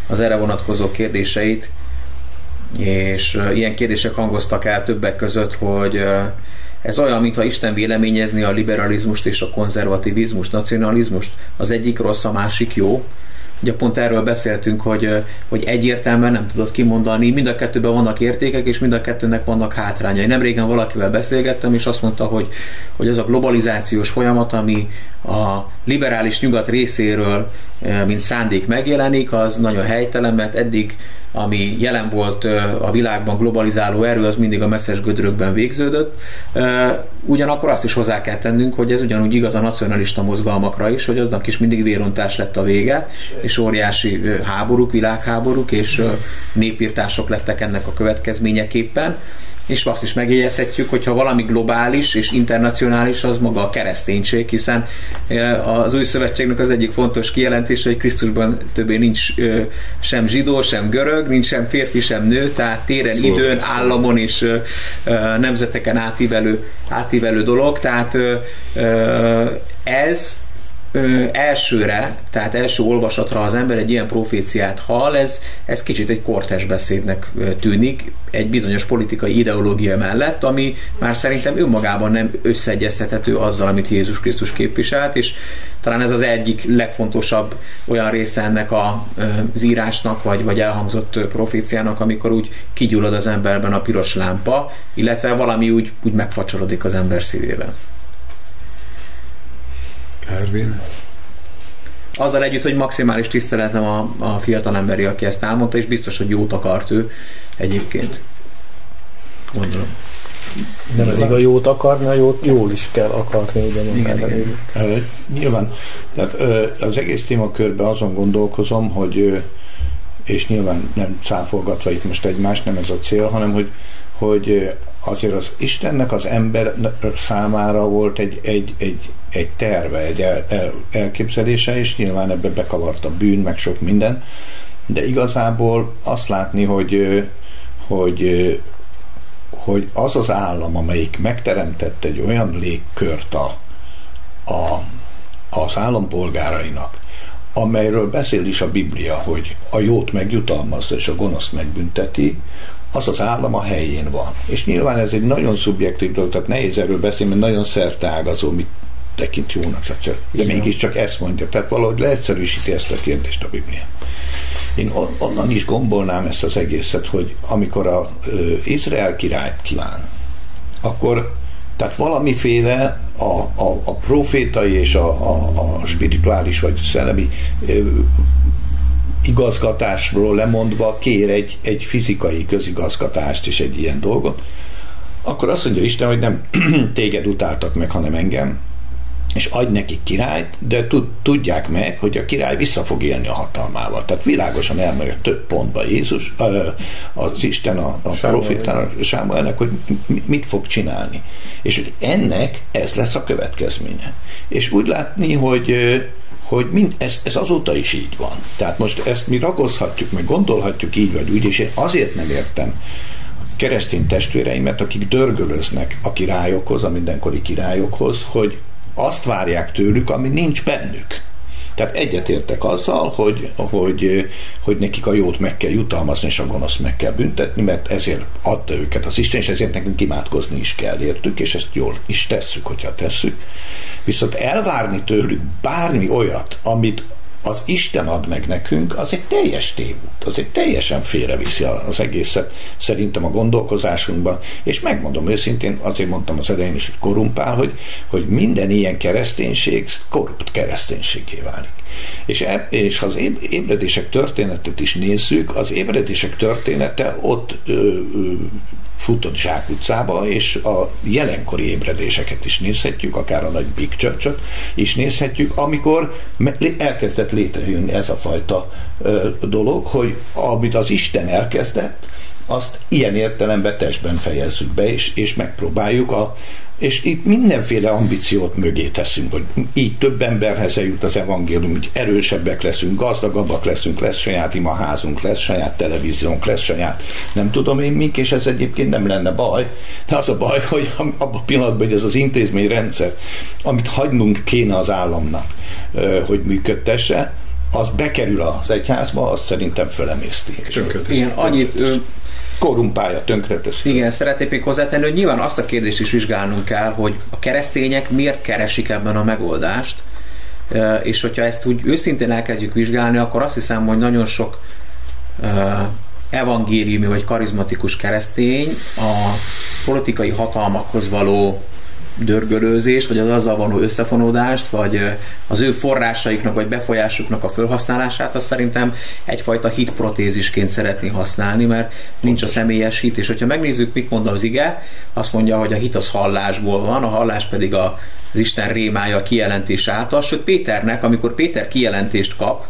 az erre vonatkozó kérdéseit, és ilyen kérdések hangoztak el többek között, hogy ez olyan, mintha Isten véleményezni a liberalizmust és a konzervativizmust, nacionalizmust. Az egyik rossz, a másik jó. Ugye pont erről beszéltünk, hogy, hogy egyértelműen nem tudod kimondani, mind a kettőben vannak értékek, és mind a kettőnek vannak hátrányai. Nem régen valakivel beszélgettem, és azt mondta, hogy, hogy az a globalizációs folyamat, ami a liberális nyugat részéről, mint szándék megjelenik, az nagyon helytelen, mert eddig ami jelen volt a világban globalizáló erő, az mindig a messzes gödrökben végződött. Ugyanakkor azt is hozzá kell tennünk, hogy ez ugyanúgy igaz a nacionalista mozgalmakra is, hogy aznak is mindig vérontás lett a vége, és óriási háborúk, világháborúk és népírtások lettek ennek a következményeképpen és azt is megjegyezhetjük, hogy ha valami globális és internacionális, az maga a kereszténység, hiszen az új szövetségnek az egyik fontos kijelentése, hogy Krisztusban többé nincs sem zsidó, sem görög, nincs sem férfi, sem nő, tehát téren, szóval, időn, szóval. államon és nemzeteken átívelő, átívelő dolog, tehát ez ö, elsőre, tehát első olvasatra az ember egy ilyen proféciát hall, ez, ez kicsit egy kortes beszédnek tűnik, egy bizonyos politikai ideológia mellett, ami már szerintem önmagában nem összeegyeztethető azzal, amit Jézus Krisztus képviselt, és talán ez az egyik legfontosabb olyan része ennek a, az írásnak, vagy, vagy elhangzott proféciának, amikor úgy kigyullad az emberben a piros lámpa, illetve valami úgy, úgy megfacsorodik az ember szívében. Ervin? Azzal együtt, hogy maximális tiszteletem a, a fiatal emberi, aki ezt elmondta, és biztos, hogy jót akart ő egyébként. Gondolom. Nem elég a jót akarni, a jót jól is kell akarni, ugye igen, igen. igen. Nyilván, tehát az egész témakörben azon gondolkozom, hogy és nyilván nem cáfolgatva itt most egymást, nem ez a cél, hanem hogy, hogy azért az Istennek az ember számára volt egy, egy, egy, egy terve, egy el, el, elképzelése, és nyilván ebbe bekavart a bűn, meg sok minden, de igazából azt látni, hogy, hogy, hogy az az állam, amelyik megteremtett egy olyan légkört a, a, az állampolgárainak, amelyről beszél is a Biblia, hogy a jót megjutalmazza és a gonoszt megbünteti, az az állam a helyén van. És nyilván ez egy nagyon szubjektív dolog, tehát nehéz erről beszélni, mert nagyon szerteágazó, mit tekint jónak, stb. De mégiscsak ezt mondja. Tehát valahogy leegyszerűsíti ezt a kérdést a Biblia. Én onnan is gombolnám ezt az egészet, hogy amikor a ö, Izrael királyt kíván, akkor tehát valamiféle a, a, a profétai és a, a, a spirituális vagy szellemi igazgatásról lemondva kér egy, egy fizikai közigazgatást és egy ilyen dolgot, akkor azt mondja Isten, hogy nem téged utáltak meg, hanem engem, és adj nekik királyt, de tudják meg, hogy a király vissza fog élni a hatalmával. Tehát világosan elmegy több pontba Jézus, az Isten a, a profétának, Sámuelnek, hogy mit fog csinálni. És hogy ennek ez lesz a következménye. És úgy látni, hogy hogy mind, ez, ez azóta is így van. Tehát most ezt mi ragozhatjuk, meg gondolhatjuk így vagy úgy, és én azért nem értem keresztény testvéreimet, akik dörgölöznek a királyokhoz, a mindenkori királyokhoz, hogy azt várják tőlük, ami nincs bennük. Tehát egyetértek azzal, hogy, hogy, hogy nekik a jót meg kell jutalmazni, és a gonoszt meg kell büntetni, mert ezért adta őket az Isten, és ezért nekünk imádkozni is kell értük, és ezt jól is tesszük, hogyha tesszük. Viszont elvárni tőlük bármi olyat, amit az Isten ad meg nekünk, az egy teljes tévút, az egy teljesen félreviszi az egészet szerintem a gondolkozásunkban, és megmondom őszintén, azért mondtam az elején is, hogy korumpál, hogy, hogy minden ilyen kereszténység korrupt kereszténységé válik. És, e, és ha az ébredések történetet is nézzük, az ébredések története ott ö, ö, futott zsákutcába, és a jelenkori ébredéseket is nézhetjük, akár a nagy Big church is nézhetjük, amikor elkezdett létrejönni ez a fajta ö, dolog, hogy amit az Isten elkezdett, azt ilyen értelemben testben fejezzük be, és, és megpróbáljuk a, és itt mindenféle ambíciót mögé teszünk, hogy így több emberhez eljut az evangélium, hogy erősebbek leszünk, gazdagabbak leszünk, lesz saját imaházunk, lesz saját televíziónk, lesz saját nem tudom én mik, és ez egyébként nem lenne baj, de az a baj, hogy abban a pillanatban, hogy ez az intézményrendszer, amit hagynunk kéne az államnak, hogy működtesse, az bekerül az egyházba, azt szerintem fölemészti. Igen, annyit korrumpálja, tönkreteszi. Igen, szeretnék még hozzátenni, hogy nyilván azt a kérdést is vizsgálnunk kell, hogy a keresztények miért keresik ebben a megoldást, és hogyha ezt úgy őszintén elkezdjük vizsgálni, akkor azt hiszem, hogy nagyon sok evangéliumi vagy karizmatikus keresztény a politikai hatalmakhoz való dörgölőzést, vagy az azzal való összefonódást, vagy az ő forrásaiknak, vagy befolyásuknak a felhasználását, azt szerintem egyfajta hitprotézisként szeretné használni, mert nincs a személyes hit, és hogyha megnézzük, mit mond az ige, azt mondja, hogy a hit az hallásból van, a hallás pedig a, az Isten rémája a kijelentés által, sőt Péternek, amikor Péter kijelentést kap,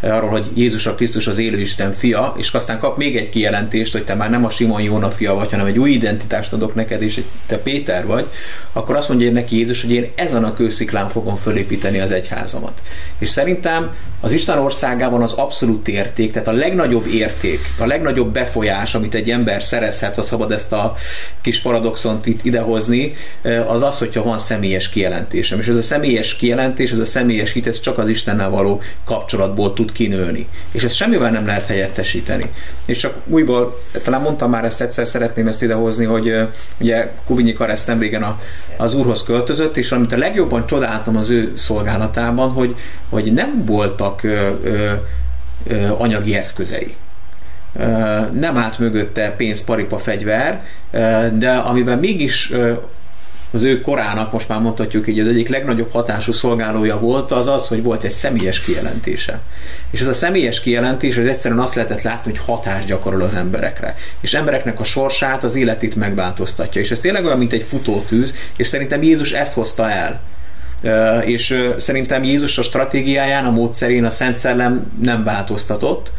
arról, hogy Jézus a Krisztus az élő Isten fia, és aztán kap még egy kijelentést, hogy te már nem a Simon Jóna fia vagy, hanem egy új identitást adok neked, és te Péter vagy, akkor azt mondja neki Jézus, hogy én ezen a kősziklán fogom fölépíteni az egyházamat. És szerintem az Isten országában az abszolút érték, tehát a legnagyobb érték, a legnagyobb befolyás, amit egy ember szerezhet, ha szabad ezt a kis paradoxont itt idehozni, az az, hogyha van személyes kijelentésem. És ez a személyes kijelentés, ez a személyes hit, ez csak az Istennel való kapcsolatból tud kinőni. És ezt semmivel nem lehet helyettesíteni. És csak újból, talán mondtam már ezt egyszer, szeretném ezt idehozni, hogy ugye Kubinyi Kareszt nem régen a, az úrhoz költözött, és amit a legjobban csodáltam az ő szolgálatában, hogy, hogy nem voltak ö, ö, ö, anyagi eszközei nem állt mögötte pénz, paripa, fegyver, de amivel mégis az ő korának, most már mondhatjuk így, az egyik legnagyobb hatású szolgálója volt, az az, hogy volt egy személyes kijelentése. És ez a személyes kijelentés, az egyszerűen azt lehetett látni, hogy hatást gyakorol az emberekre. És embereknek a sorsát, az életét megváltoztatja. És ez tényleg olyan, mint egy futótűz, és szerintem Jézus ezt hozta el és szerintem Jézus a stratégiáján, a módszerén a Szent Szellem nem változtatott,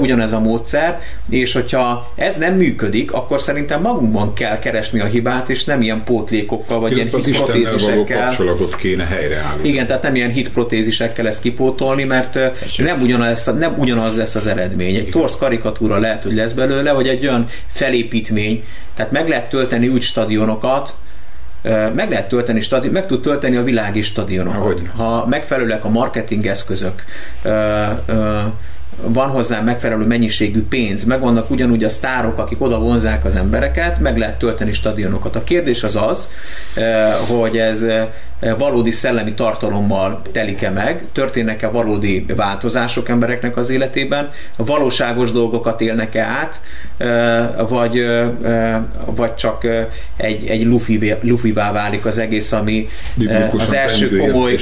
ugyanez a módszer, és hogyha ez nem működik, akkor szerintem magunkban kell keresni a hibát, és nem ilyen pótlékokkal, vagy Jön, ilyen hitprotézisekkel. kapcsolatot kéne helyreállítani. Igen, tehát nem ilyen hitprotézisekkel ezt kipótolni, mert nem ugyanaz, nem ugyanaz lesz az eredmény. Egy torsz karikatúra lehet, hogy lesz belőle, vagy egy olyan felépítmény, tehát meg lehet tölteni úgy stadionokat, meg lehet tölteni, stadion, meg tud tölteni a világi stadionokat. Ha megfelelőek a marketing eszközök, van hozzá megfelelő mennyiségű pénz, megvannak ugyanúgy a sztárok, akik oda vonzák az embereket, meg lehet tölteni stadionokat. A kérdés az az, hogy ez valódi szellemi tartalommal telik-e meg, történnek-e valódi változások embereknek az életében, valóságos dolgokat élnek-e át, vagy, vagy csak egy, egy lufivá, lufivá válik az egész, ami az első komoly,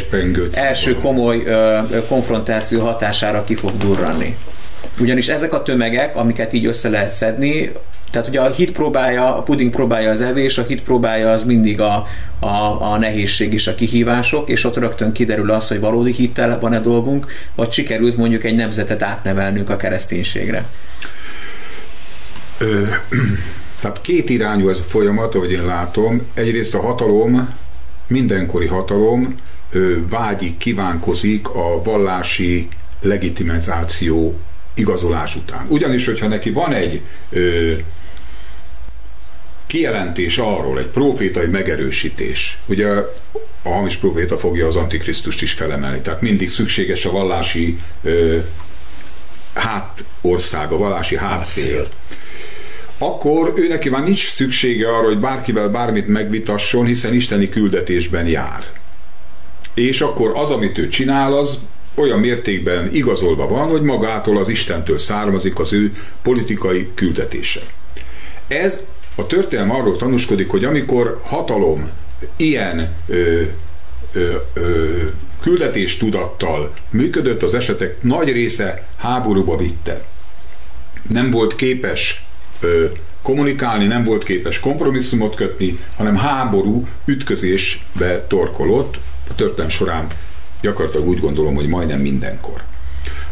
első komoly konfrontáció hatására ki fog durranni. Ugyanis ezek a tömegek, amiket így össze lehet szedni, tehát ugye a hit próbálja, a puding próbálja az evés, a hit próbálja az mindig a, a, a nehézség és a kihívások, és ott rögtön kiderül az, hogy valódi hittel van-e dolgunk, vagy sikerült mondjuk egy nemzetet átnevelnünk a kereszténységre. Ö, tehát két irányú ez a folyamat, ahogy én látom. Egyrészt a hatalom, mindenkori hatalom ö, vágyik, kívánkozik a vallási legitimizáció igazolás után. Ugyanis, hogyha neki van egy ö, kijelentés arról, egy profétai megerősítés, ugye a hamis proféta fogja az antikrisztust is felemelni, tehát mindig szükséges a vallási ö, hátország, a vallási hátszél. Akkor ő neki már nincs szüksége arra, hogy bárkivel bármit megvitasson, hiszen isteni küldetésben jár. És akkor az, amit ő csinál, az olyan mértékben igazolva van, hogy magától az Istentől származik az ő politikai küldetése. Ez a történelem arról tanúskodik, hogy amikor hatalom ilyen ö, ö, ö, küldetés tudattal működött, az esetek nagy része háborúba vitte. Nem volt képes ö, kommunikálni, nem volt képes kompromisszumot kötni, hanem háború, ütközésbe torkolott, a történelem során gyakorlatilag úgy gondolom, hogy majdnem mindenkor.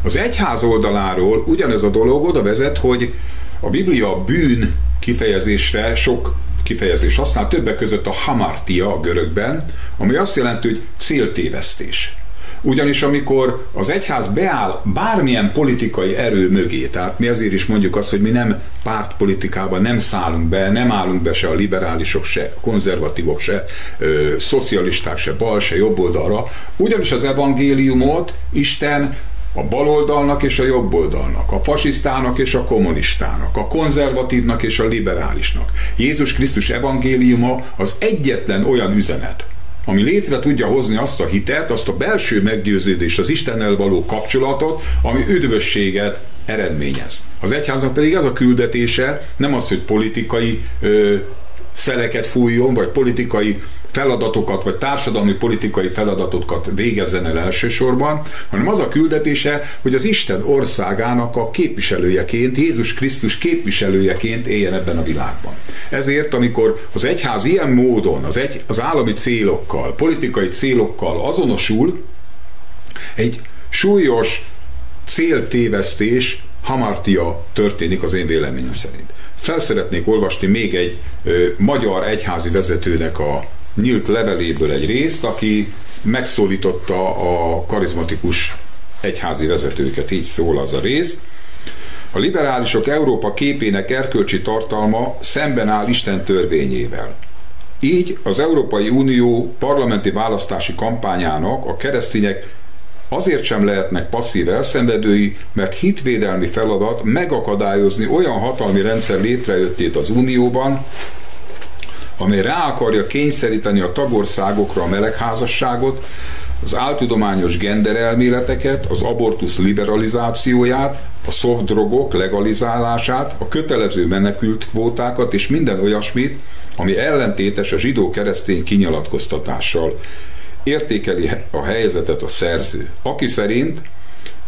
Az egyház oldaláról ugyanez a dolog oda vezet, hogy a Biblia bűn kifejezésre sok kifejezés használ, többek között a hamartia a görögben, ami azt jelenti, hogy céltévesztés. Ugyanis amikor az egyház beáll bármilyen politikai erő mögé, tehát mi azért is mondjuk azt, hogy mi nem pártpolitikában nem szállunk be, nem állunk be se a liberálisok, se konzervatívok, se ö, szocialisták, se bal, se jobb oldalra, ugyanis az evangéliumot Isten a baloldalnak és a jobboldalnak, a fasisztának és a kommunistának, a konzervatívnak és a liberálisnak. Jézus Krisztus evangéliuma az egyetlen olyan üzenet, ami létre tudja hozni azt a hitet, azt a belső meggyőződést, az Istennel való kapcsolatot, ami üdvösséget eredményez. Az egyháznak pedig ez a küldetése, nem az, hogy politikai ö, szeleket fújjon, vagy politikai feladatokat, vagy társadalmi politikai feladatokat végezzen el elsősorban, hanem az a küldetése, hogy az Isten országának a képviselőjeként, Jézus Krisztus képviselőjeként éljen ebben a világban. Ezért, amikor az egyház ilyen módon az, egy, az állami célokkal, politikai célokkal azonosul, egy súlyos céltévesztés, hamartia történik az én véleményem szerint. Felszeretnék olvasni még egy ö, magyar egyházi vezetőnek a nyílt leveléből egy részt, aki megszólította a karizmatikus egyházi vezetőket, így szól az a rész. A liberálisok Európa képének erkölcsi tartalma szemben áll Isten törvényével. Így az Európai Unió parlamenti választási kampányának a keresztények azért sem lehetnek passzív elszenvedői, mert hitvédelmi feladat megakadályozni olyan hatalmi rendszer létrejöttét az Unióban, amely rá akarja kényszeríteni a tagországokra a melegházasságot, az áltudományos genderelméleteket, az abortusz liberalizációját, a soft drogok legalizálását, a kötelező menekült kvótákat és minden olyasmit, ami ellentétes a zsidó-keresztény kinyilatkoztatással. Értékeli a helyzetet a szerző, aki szerint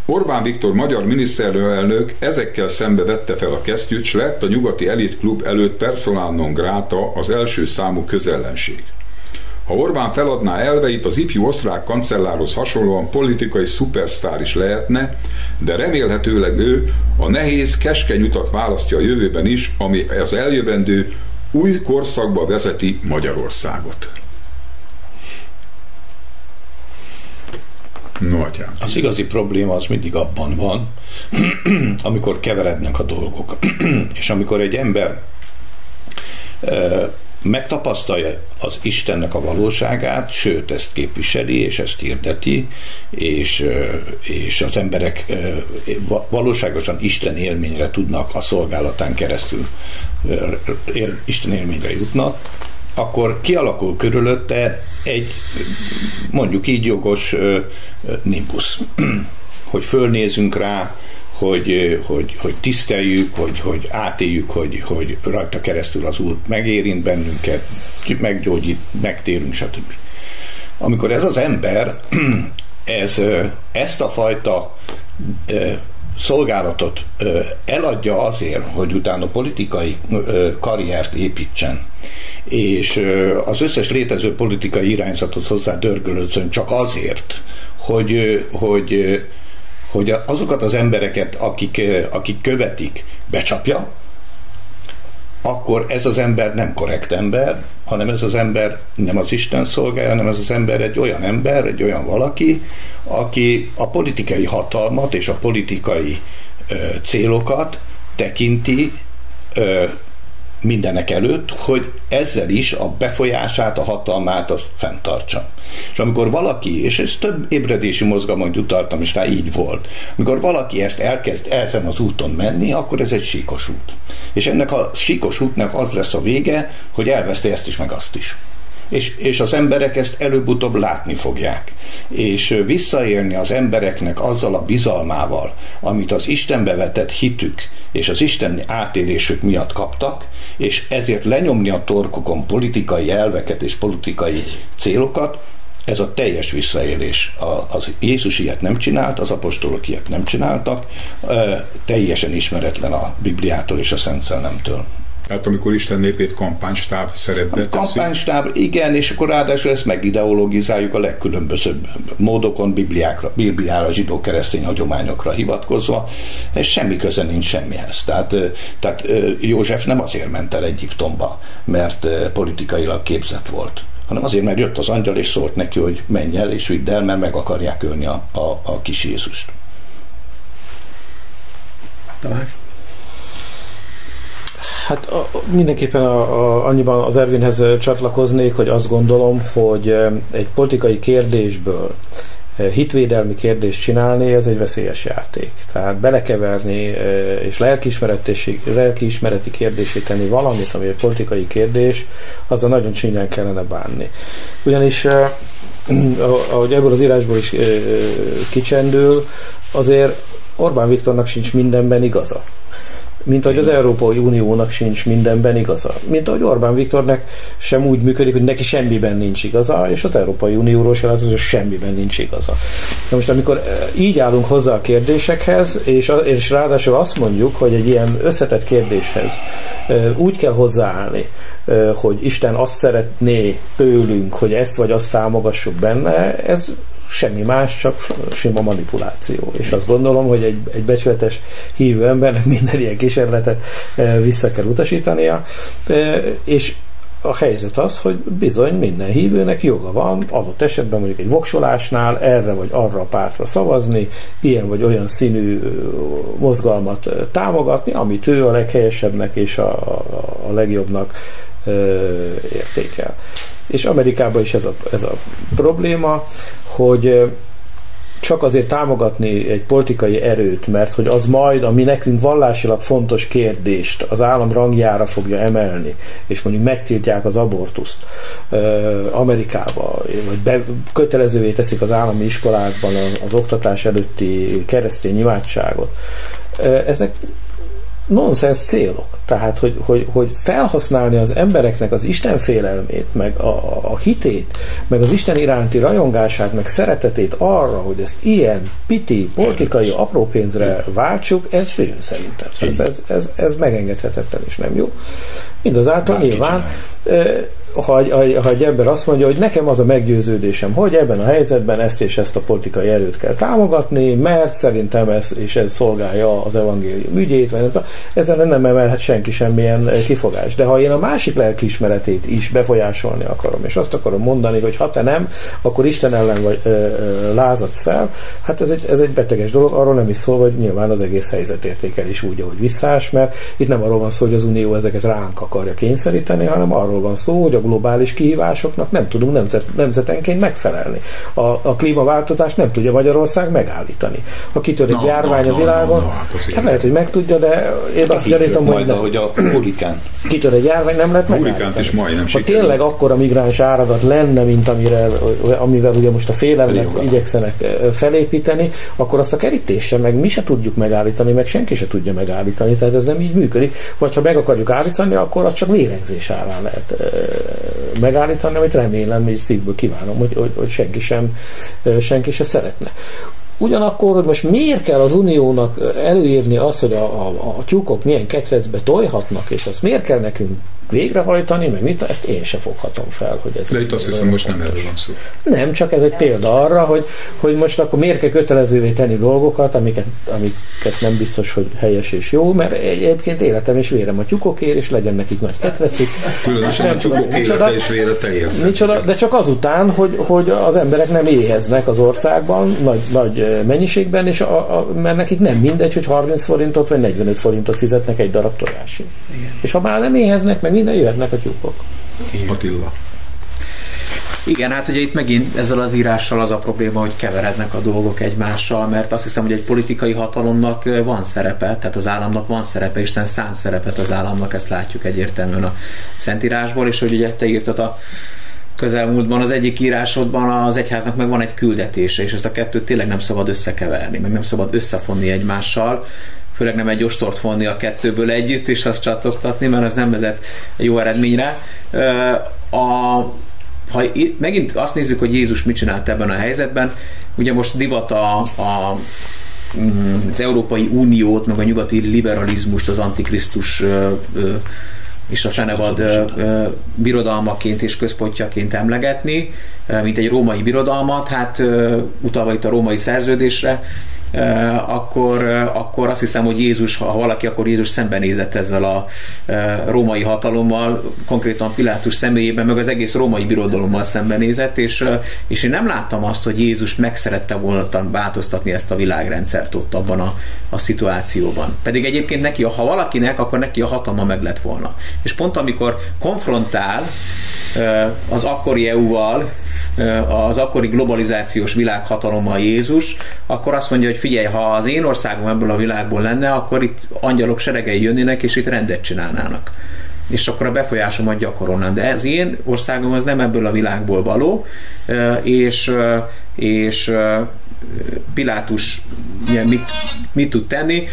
Orbán Viktor magyar miniszterelnök ezekkel szembe vette fel a kesztyűt, s lett a nyugati elitklub előtt personál non grata az első számú közellenség. Ha Orbán feladná elveit, az ifjú osztrák kancellárhoz hasonlóan politikai szupersztár is lehetne, de remélhetőleg ő a nehéz, keskeny utat választja a jövőben is, ami az eljövendő új korszakba vezeti Magyarországot. No, atyám. Az igazi probléma az mindig abban van, amikor keverednek a dolgok. és amikor egy ember megtapasztalja az Istennek a valóságát, sőt, ezt képviseli, és ezt hirdeti, és, és az emberek valóságosan Isten élményre tudnak a szolgálatán keresztül Isten élményre jutnak, akkor kialakul körülötte egy mondjuk így jogos nimbusz, hogy fölnézünk rá, hogy, hogy, hogy tiszteljük, hogy, hogy átéljük, hogy, hogy rajta keresztül az Úr megérint bennünket, meggyógyít, megtérünk, stb. Amikor ez az ember ez, ezt a fajta szolgálatot eladja azért, hogy utána politikai karriert építsen, és az összes létező politikai irányzatot hozzá dörgölödzön csak azért, hogy, hogy, hogy azokat az embereket, akik, akik követik, becsapja, akkor ez az ember nem korrekt ember, hanem ez az ember nem az Isten szolgálja, hanem ez az ember egy olyan ember, egy olyan valaki, aki a politikai hatalmat és a politikai ö, célokat tekinti ö, mindenek előtt, hogy ezzel is a befolyását, a hatalmát azt fenntartsa. És amikor valaki, és ez több ébredési mozgalmat utaltam, és rá így volt, amikor valaki ezt elkezd ezen az úton menni, akkor ez egy síkos út. És ennek a síkos útnak az lesz a vége, hogy elveszti ezt is, meg azt is és, és az emberek ezt előbb-utóbb látni fogják. És visszaélni az embereknek azzal a bizalmával, amit az Istenbe vetett hitük és az Isten átélésük miatt kaptak, és ezért lenyomni a torkokon politikai elveket és politikai célokat, ez a teljes visszaélés. A, az Jézus ilyet nem csinált, az apostolok ilyet nem csináltak, teljesen ismeretlen a Bibliától és a Szent Szellemtől. Tehát amikor Isten népét kampánystáb szerepbe teszi? Kampánystáb, igen, és akkor ráadásul ezt megideologizáljuk a legkülönbözőbb módokon, Bibliákra, Bibliára, zsidó-keresztény hagyományokra hivatkozva, és semmi köze nincs semmihez. Tehát, tehát József nem azért ment el Egyiptomba, mert politikailag képzett volt hanem azért, mert jött az angyal, és szólt neki, hogy menj el, és vidd el, mert meg akarják ölni a, a, a kis Jézust. Tamás? Hát a, mindenképpen a, a, annyiban az Ervinhez csatlakoznék, hogy azt gondolom, hogy egy politikai kérdésből hitvédelmi kérdést csinálni, ez egy veszélyes játék. Tehát belekeverni és lelkiismereti kérdésé tenni valamit, ami egy politikai kérdés, azzal nagyon csínyán kellene bánni. Ugyanis ahogy ebből az írásból is kicsendül, azért Orbán Viktornak sincs mindenben igaza mint ahogy az Európai Uniónak sincs mindenben igaza. Mint ahogy Orbán Viktornak sem úgy működik, hogy neki semmiben nincs igaza, és az Európai Unióról sem látod, hogy semmiben nincs igaza. Na most amikor eh, így állunk hozzá a kérdésekhez, és, és ráadásul azt mondjuk, hogy egy ilyen összetett kérdéshez eh, úgy kell hozzáállni, eh, hogy Isten azt szeretné tőlünk, hogy ezt vagy azt támogassuk benne, ez semmi más, csak sima manipuláció. És azt gondolom, hogy egy, egy becsületes hívő embernek minden ilyen kísérletet eh, vissza kell utasítania, eh, és a helyzet az, hogy bizony minden hívőnek joga van adott esetben mondjuk egy voksolásnál erre vagy arra a pártra szavazni, ilyen vagy olyan színű eh, mozgalmat támogatni, amit ő a leghelyesebbnek és a, a, legjobbnak értékel. És Amerikában is ez a, ez a probléma, hogy csak azért támogatni egy politikai erőt, mert hogy az majd a mi nekünk vallásilag fontos kérdést az állam rangjára fogja emelni, és mondjuk megtiltják az abortuszt Amerikába, vagy be, kötelezővé teszik az állami iskolákban az, az oktatás előtti keresztény imádságot. Ezek nonsens célok. Tehát, hogy, hogy, hogy felhasználni az embereknek az Isten félelmét, meg a, a hitét, meg az Isten iránti rajongását, meg szeretetét arra, hogy ezt ilyen piti, politikai apró pénzre váltsuk, ez bűn szerintem. Ez, ez, ez, ez megengedhetetlen és nem jó. Mindazáltal nyilván ha, ha, egy ember azt mondja, hogy nekem az a meggyőződésem, hogy ebben a helyzetben ezt és ezt a politikai erőt kell támogatni, mert szerintem ez és ez szolgálja az evangélium ügyét, vagy ezen nem emelhet senki semmilyen kifogás. De ha én a másik lelkiismeretét is befolyásolni akarom, és azt akarom mondani, hogy ha te nem, akkor Isten ellen vagy ö, ö, lázadsz fel, hát ez egy, ez egy beteges dolog, arról nem is szól, hogy nyilván az egész helyzet értékel is úgy, ahogy visszás, mert itt nem arról van szó, hogy az Unió ezeket ránk akarja kényszeríteni, hanem arról van szó, hogy a globális kihívásoknak nem tudunk nemzet, nemzetenként megfelelni. A, a klímaváltozást nem tudja Magyarország megállítani. Ha kitör egy no, járvány no, a világon, no, no, hát, hát lehet, hogy meg tudja, de én azt gyanítom, hogy nem. hogy a hurikán. Kitör egy járvány, nem lehet megállítani. is majdnem Ha tényleg akkor a migráns áradat lenne, mint amire, amivel ugye most a félelmet igyekszenek felépíteni, akkor azt a kerítéssel meg mi se tudjuk megállítani, meg senki se tudja megállítani, tehát ez nem így működik. Vagy ha meg akarjuk állítani, akkor az csak vérengzés árán lehet megállítani, amit remélem, és szívből kívánom, hogy, hogy, hogy senki, sem, senki se szeretne. Ugyanakkor, hogy most miért kell az uniónak előírni azt, hogy a, a, a tyúkok milyen ketrecbe tojhatnak, és azt miért kell nekünk végrehajtani, meg mit, ezt én se foghatom fel. Hogy ez De itt azt hiszem most nem erről van szó. Nem, csak ez egy példa arra, hogy, hogy most akkor miért kell kötelezővé tenni dolgokat, amiket, amiket nem biztos, hogy helyes és jó, mert egyébként életem és vérem a tyúkokért, és legyen nekik nagy ketrecik. Különösen nem a tyúkok élete és vére micsoda, De csak azután, hogy, hogy az emberek nem éheznek az országban nagy, nagy mennyiségben, és a, a, mert nekik nem mindegy, hogy 30 forintot vagy 45 forintot fizetnek egy darab tojásig. És ha már nem éheznek, meg minden jöhetnek a tyúkok. Attila. Igen, hát ugye itt megint ezzel az írással az a probléma, hogy keverednek a dolgok egymással, mert azt hiszem, hogy egy politikai hatalomnak van szerepe, tehát az államnak van szerepe, Isten szánt szerepet az államnak, ezt látjuk egyértelműen a Szentírásból, és hogy ugye te írtad a közelmúltban az egyik írásodban az egyháznak meg van egy küldetése, és ezt a kettőt tényleg nem szabad összekeverni, meg nem szabad összefonni egymással, főleg nem egy ostort fonni a kettőből együtt, és azt csatoktatni, mert az nem vezet jó eredményre. A, ha megint azt nézzük, hogy Jézus mit csinált ebben a helyzetben, ugye most divat a, a mm, az Európai Uniót, meg a nyugati liberalizmust az antikrisztus és a fenevad birodalmaként és központjaként emlegetni, mint egy római birodalmat, hát utalva itt a római szerződésre, akkor, akkor azt hiszem, hogy Jézus, ha valaki, akkor Jézus szembenézett ezzel a római hatalommal, konkrétan Pilátus személyében, meg az egész római birodalommal szembenézett, és, és én nem láttam azt, hogy Jézus megszerette volna változtatni ezt a világrendszert ott abban a, a szituációban. Pedig egyébként neki, ha valakinek, akkor neki a hatalma meg lett volna. És pont amikor konfrontál az akkori EU-val, az akkori globalizációs világhatalommal Jézus, akkor azt mondja, hogy figyelj, ha az én országom ebből a világból lenne, akkor itt angyalok seregei jönnének, és itt rendet csinálnának és akkor a befolyásomat gyakorolnám. De ez én országom az nem ebből a világból való, és, és Pilátus mit, mit tud tenni,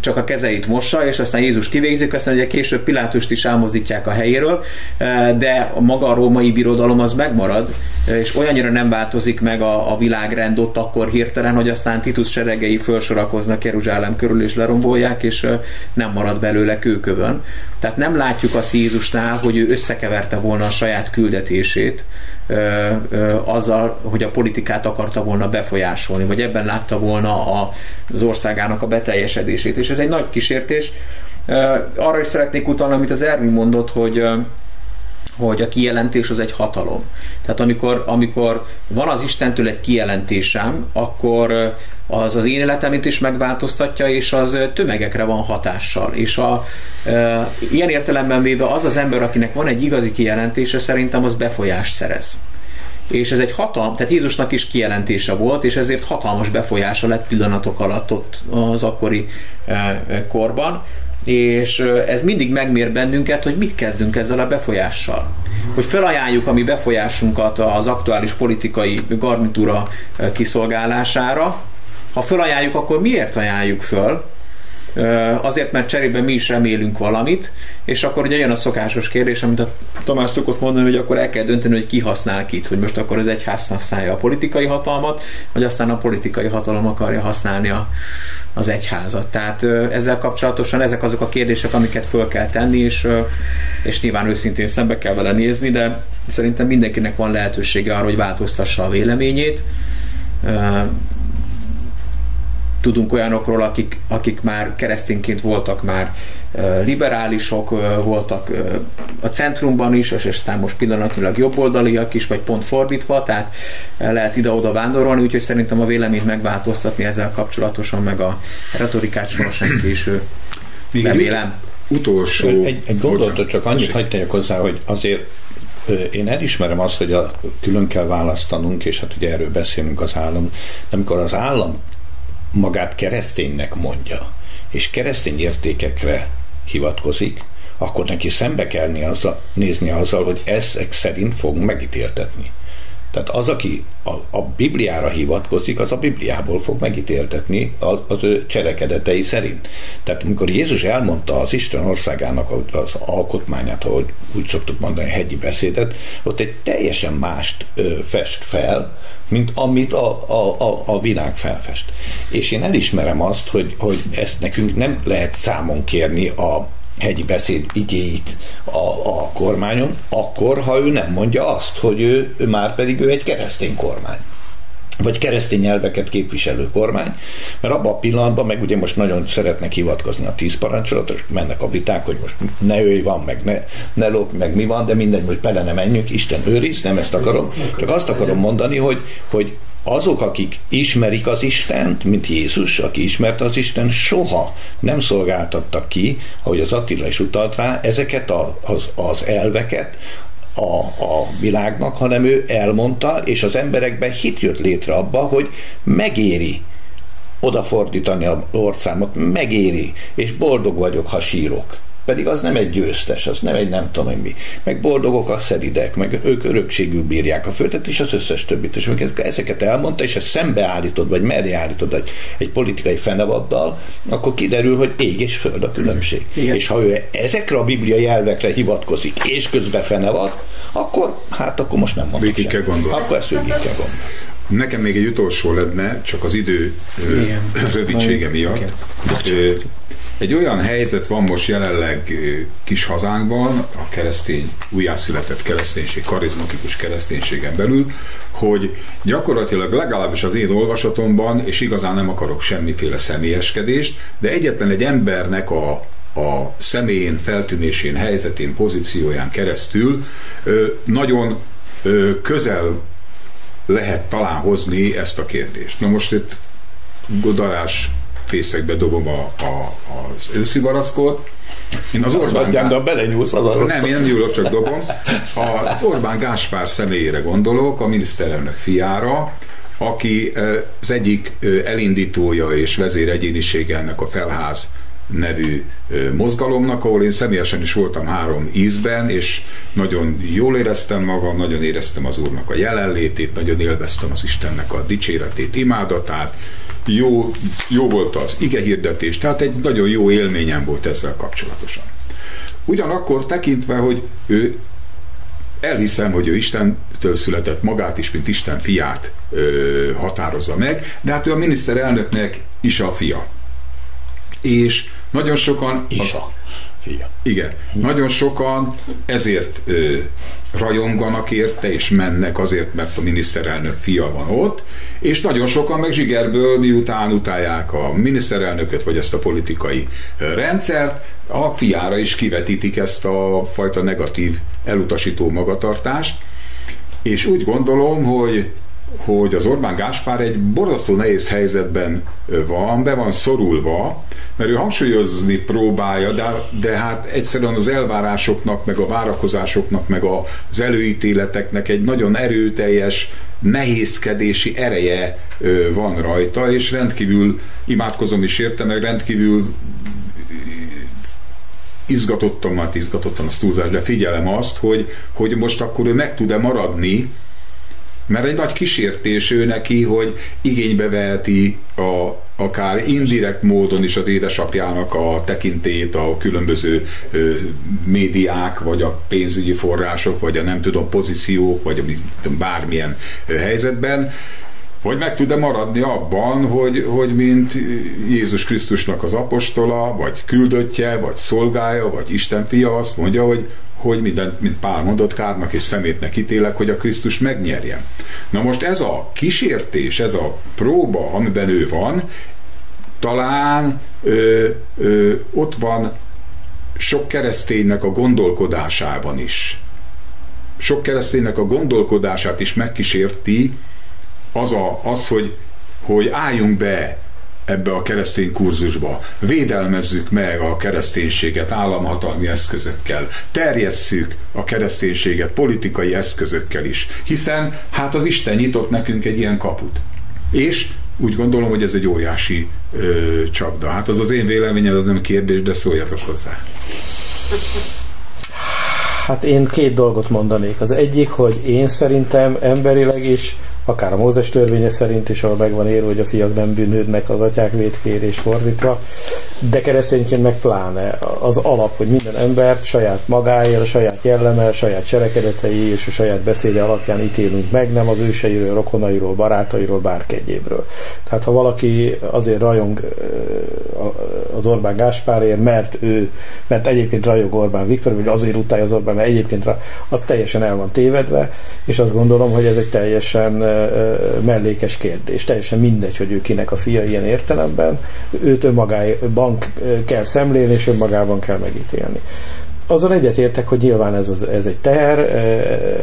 csak a kezeit mossa, és aztán Jézus kivégzik, aztán ugye később Pilátust is elmozdítják a helyéről, de maga a római birodalom az megmarad, és olyannyira nem változik meg a, a világrend ott akkor hirtelen, hogy aztán Titus seregei felsorakoznak Jeruzsálem körül és lerombolják, és nem marad belőle kőkövön. Tehát nem látjuk azt Jézusnál, hogy ő összekeverte volna a saját küldetését azzal, hogy a politikát akarta volna befolyásolni, vagy ebben látta volna a, az országának a beteljesedését. És ez egy nagy kísértés. Arra is szeretnék utalni, amit az Ervin mondott, hogy hogy a kijelentés az egy hatalom. Tehát amikor, amikor van az Istentől egy kijelentésem, akkor az az én életemet is megváltoztatja, és az tömegekre van hatással. És a, e, ilyen értelemben véve az az ember, akinek van egy igazi kijelentése, szerintem az befolyást szerez és ez egy hatalmas, tehát Jézusnak is kijelentése volt, és ezért hatalmas befolyása lett pillanatok alatt ott az akkori korban, és ez mindig megmér bennünket, hogy mit kezdünk ezzel a befolyással. Hogy felajánljuk a mi befolyásunkat az aktuális politikai garnitúra kiszolgálására. Ha felajánljuk, akkor miért ajánljuk föl? Azért, mert cserébe mi is remélünk valamit, és akkor ugye jön a szokásos kérdés, amit a Tamás szokott mondani, hogy akkor el kell dönteni, hogy ki használ kit, hogy most akkor az egyház használja a politikai hatalmat, vagy aztán a politikai hatalom akarja használni a, az egyházat. Tehát ezzel kapcsolatosan ezek azok a kérdések, amiket föl kell tenni, és, és nyilván őszintén szembe kell vele nézni, de szerintem mindenkinek van lehetősége arra, hogy változtassa a véleményét tudunk olyanokról, akik, akik már keresztényként voltak már liberálisok, voltak a centrumban is, és aztán most pillanatnyilag jobboldaliak is, vagy pont fordítva, tehát lehet ide-oda vándorolni, úgyhogy szerintem a véleményt megváltoztatni ezzel kapcsolatosan, meg a retorikát sohasem késő. Remélem. utolsó... Egy, egy gondolatot csak annyit hagyd hozzá, hogy azért én elismerem azt, hogy a, külön kell választanunk, és hát ugye erről beszélünk az állam, de amikor az állam magát kereszténynek mondja, és keresztény értékekre hivatkozik, akkor neki szembe kell nézni azzal, hogy ezek szerint fog megítéltetni. Tehát az, aki a, a Bibliára hivatkozik, az a Bibliából fog megítéltetni az, az ő cselekedetei szerint. Tehát amikor Jézus elmondta az Isten országának az alkotmányát, ahogy úgy szoktuk mondani, hegyi beszédet, ott egy teljesen mást ö, fest fel, mint amit a, a, a, a világ felfest. És én elismerem azt, hogy, hogy ezt nekünk nem lehet számon kérni a hegyi beszéd igéit a, a kormányon, akkor, ha ő nem mondja azt, hogy ő, ő már pedig ő egy keresztény kormány. Vagy keresztény nyelveket képviselő kormány, mert abban a pillanatban, meg ugye most nagyon szeretnek hivatkozni a tíz parancsolatot, és mennek a viták, hogy most ne őj van, meg ne, ne lop, meg mi van, de mindegy, most bele nem menjünk, Isten őriz, nem ezt akarom, csak azt akarom mondani, hogy, hogy azok, akik ismerik az Istent, mint Jézus, aki ismerte az Isten, soha nem szolgáltattak ki, ahogy az Attila is utalt rá, ezeket a, az, az elveket, a, a világnak, hanem ő elmondta, és az emberekben hit jött létre abba, hogy megéri odafordítani a orszámot, megéri, és boldog vagyok, ha sírok. Pedig az nem egy győztes, az nem egy nem tudom mi. Meg boldogok a szeridek, meg ők örökségül bírják a földet, és az összes többit. És ezeket elmondta, és ezt szembeállítod, vagy mellé állítod egy, egy politikai fenevaddal, akkor kiderül, hogy ég és föld a különbség. Igen. És ha ő ezekre a bibliai elvekre hivatkozik, és közben fenevad, akkor hát akkor most nem mondom Végig kell gondolni. Akkor ezt végig kell gondolni. Nekem még egy utolsó lenne, csak az idő Igen. rövidsége miatt. Okay. Egy olyan helyzet van most jelenleg kis hazánkban, a keresztény, újjászületett kereszténység, karizmatikus kereszténységen belül, hogy gyakorlatilag legalábbis az én olvasatomban, és igazán nem akarok semmiféle személyeskedést, de egyetlen egy embernek a, a személyén, feltűnésén, helyzetén, pozícióján keresztül nagyon közel lehet talán hozni ezt a kérdést. Na most itt Godarás fészekbe dobom a, a, az őszi barackot. Én az Orbán Gá... de belenyúlsz az arra. Nem, én nem nyúlok, csak dobom. Az Orbán Gáspár személyére gondolok, a miniszterelnök fiára, aki az egyik elindítója és vezér egyénisége ennek a felház nevű mozgalomnak, ahol én személyesen is voltam három ízben, és nagyon jól éreztem magam, nagyon éreztem az Úrnak a jelenlétét, nagyon élveztem az Istennek a dicséretét, imádatát, jó, jó volt az ige hirdetés, tehát egy nagyon jó élményem volt ezzel kapcsolatosan. Ugyanakkor tekintve, hogy ő elhiszem, hogy ő Istentől született magát is, mint Isten fiát ö, határozza meg, de hát ő a miniszterelnöknek is a fia. És nagyon sokan... Is a fia. Igen. Nagyon sokan ezért ö, rajonganak érte, és mennek azért, mert a miniszterelnök fia van ott, és nagyon sokan meg zsigerből, miután utálják a miniszterelnököt, vagy ezt a politikai rendszert, a fiára is kivetítik ezt a fajta negatív, elutasító magatartást, és úgy gondolom, hogy hogy az Orbán Gáspár egy borzasztó nehéz helyzetben van, be van szorulva, mert ő hangsúlyozni próbálja, de, de hát egyszerűen az elvárásoknak, meg a várakozásoknak, meg az előítéleteknek egy nagyon erőteljes nehézkedési ereje van rajta, és rendkívül imádkozom is érte, meg rendkívül izgatottam, hát izgatottam az túlzás, de figyelem azt, hogy, hogy most akkor ő meg tud-e maradni mert egy nagy kísértés ő neki, hogy igénybe veheti a, akár indirekt módon is az édesapjának a tekintét a különböző ö, médiák, vagy a pénzügyi források, vagy a nem tudom pozíciók, vagy bármilyen ö, helyzetben, vagy meg tud-e maradni abban, hogy, hogy mint Jézus Krisztusnak az apostola, vagy küldöttje, vagy szolgája, vagy Isten fia azt mondja, hogy hogy minden, mint Pál mondott, kárnak és szemétnek ítélek, hogy a Krisztus megnyerjen. Na most ez a kísértés, ez a próba, amiben ő van, talán ö, ö, ott van sok kereszténynek a gondolkodásában is. Sok kereszténynek a gondolkodását is megkísérti az, a, az hogy, hogy álljunk be ebbe a keresztény kurzusba. Védelmezzük meg a kereszténységet államhatalmi eszközökkel. Terjesszük a kereszténységet politikai eszközökkel is. Hiszen hát az Isten nyitott nekünk egy ilyen kaput. És úgy gondolom, hogy ez egy óriási ö, csapda. Hát az az én véleményem, az nem kérdés, de szóljatok hozzá. Hát én két dolgot mondanék. Az egyik, hogy én szerintem emberileg is akár a Mózes törvénye szerint is, ahol megvan írva, hogy a fiak nem bűnődnek az atyák védkérés fordítva, de keresztényként meg pláne az alap, hogy minden ember saját magáért, a saját jelleme, saját cselekedetei és a saját beszéde alapján ítélünk meg, nem az őseiről, rokonairól, barátairól, bárki. Tehát ha valaki azért rajong az Orbán Gáspárért, mert ő, mert egyébként rajog Orbán Viktor, vagy azért utálja az Orbán, mert egyébként az teljesen el van tévedve, és azt gondolom, hogy ez egy teljesen mellékes kérdés. Teljesen mindegy, hogy ő kinek a fia ilyen értelemben. Őt önmagában kell szemlélni, és önmagában kell megítélni. Azon egyetértek, hogy nyilván ez, az, ez egy teher,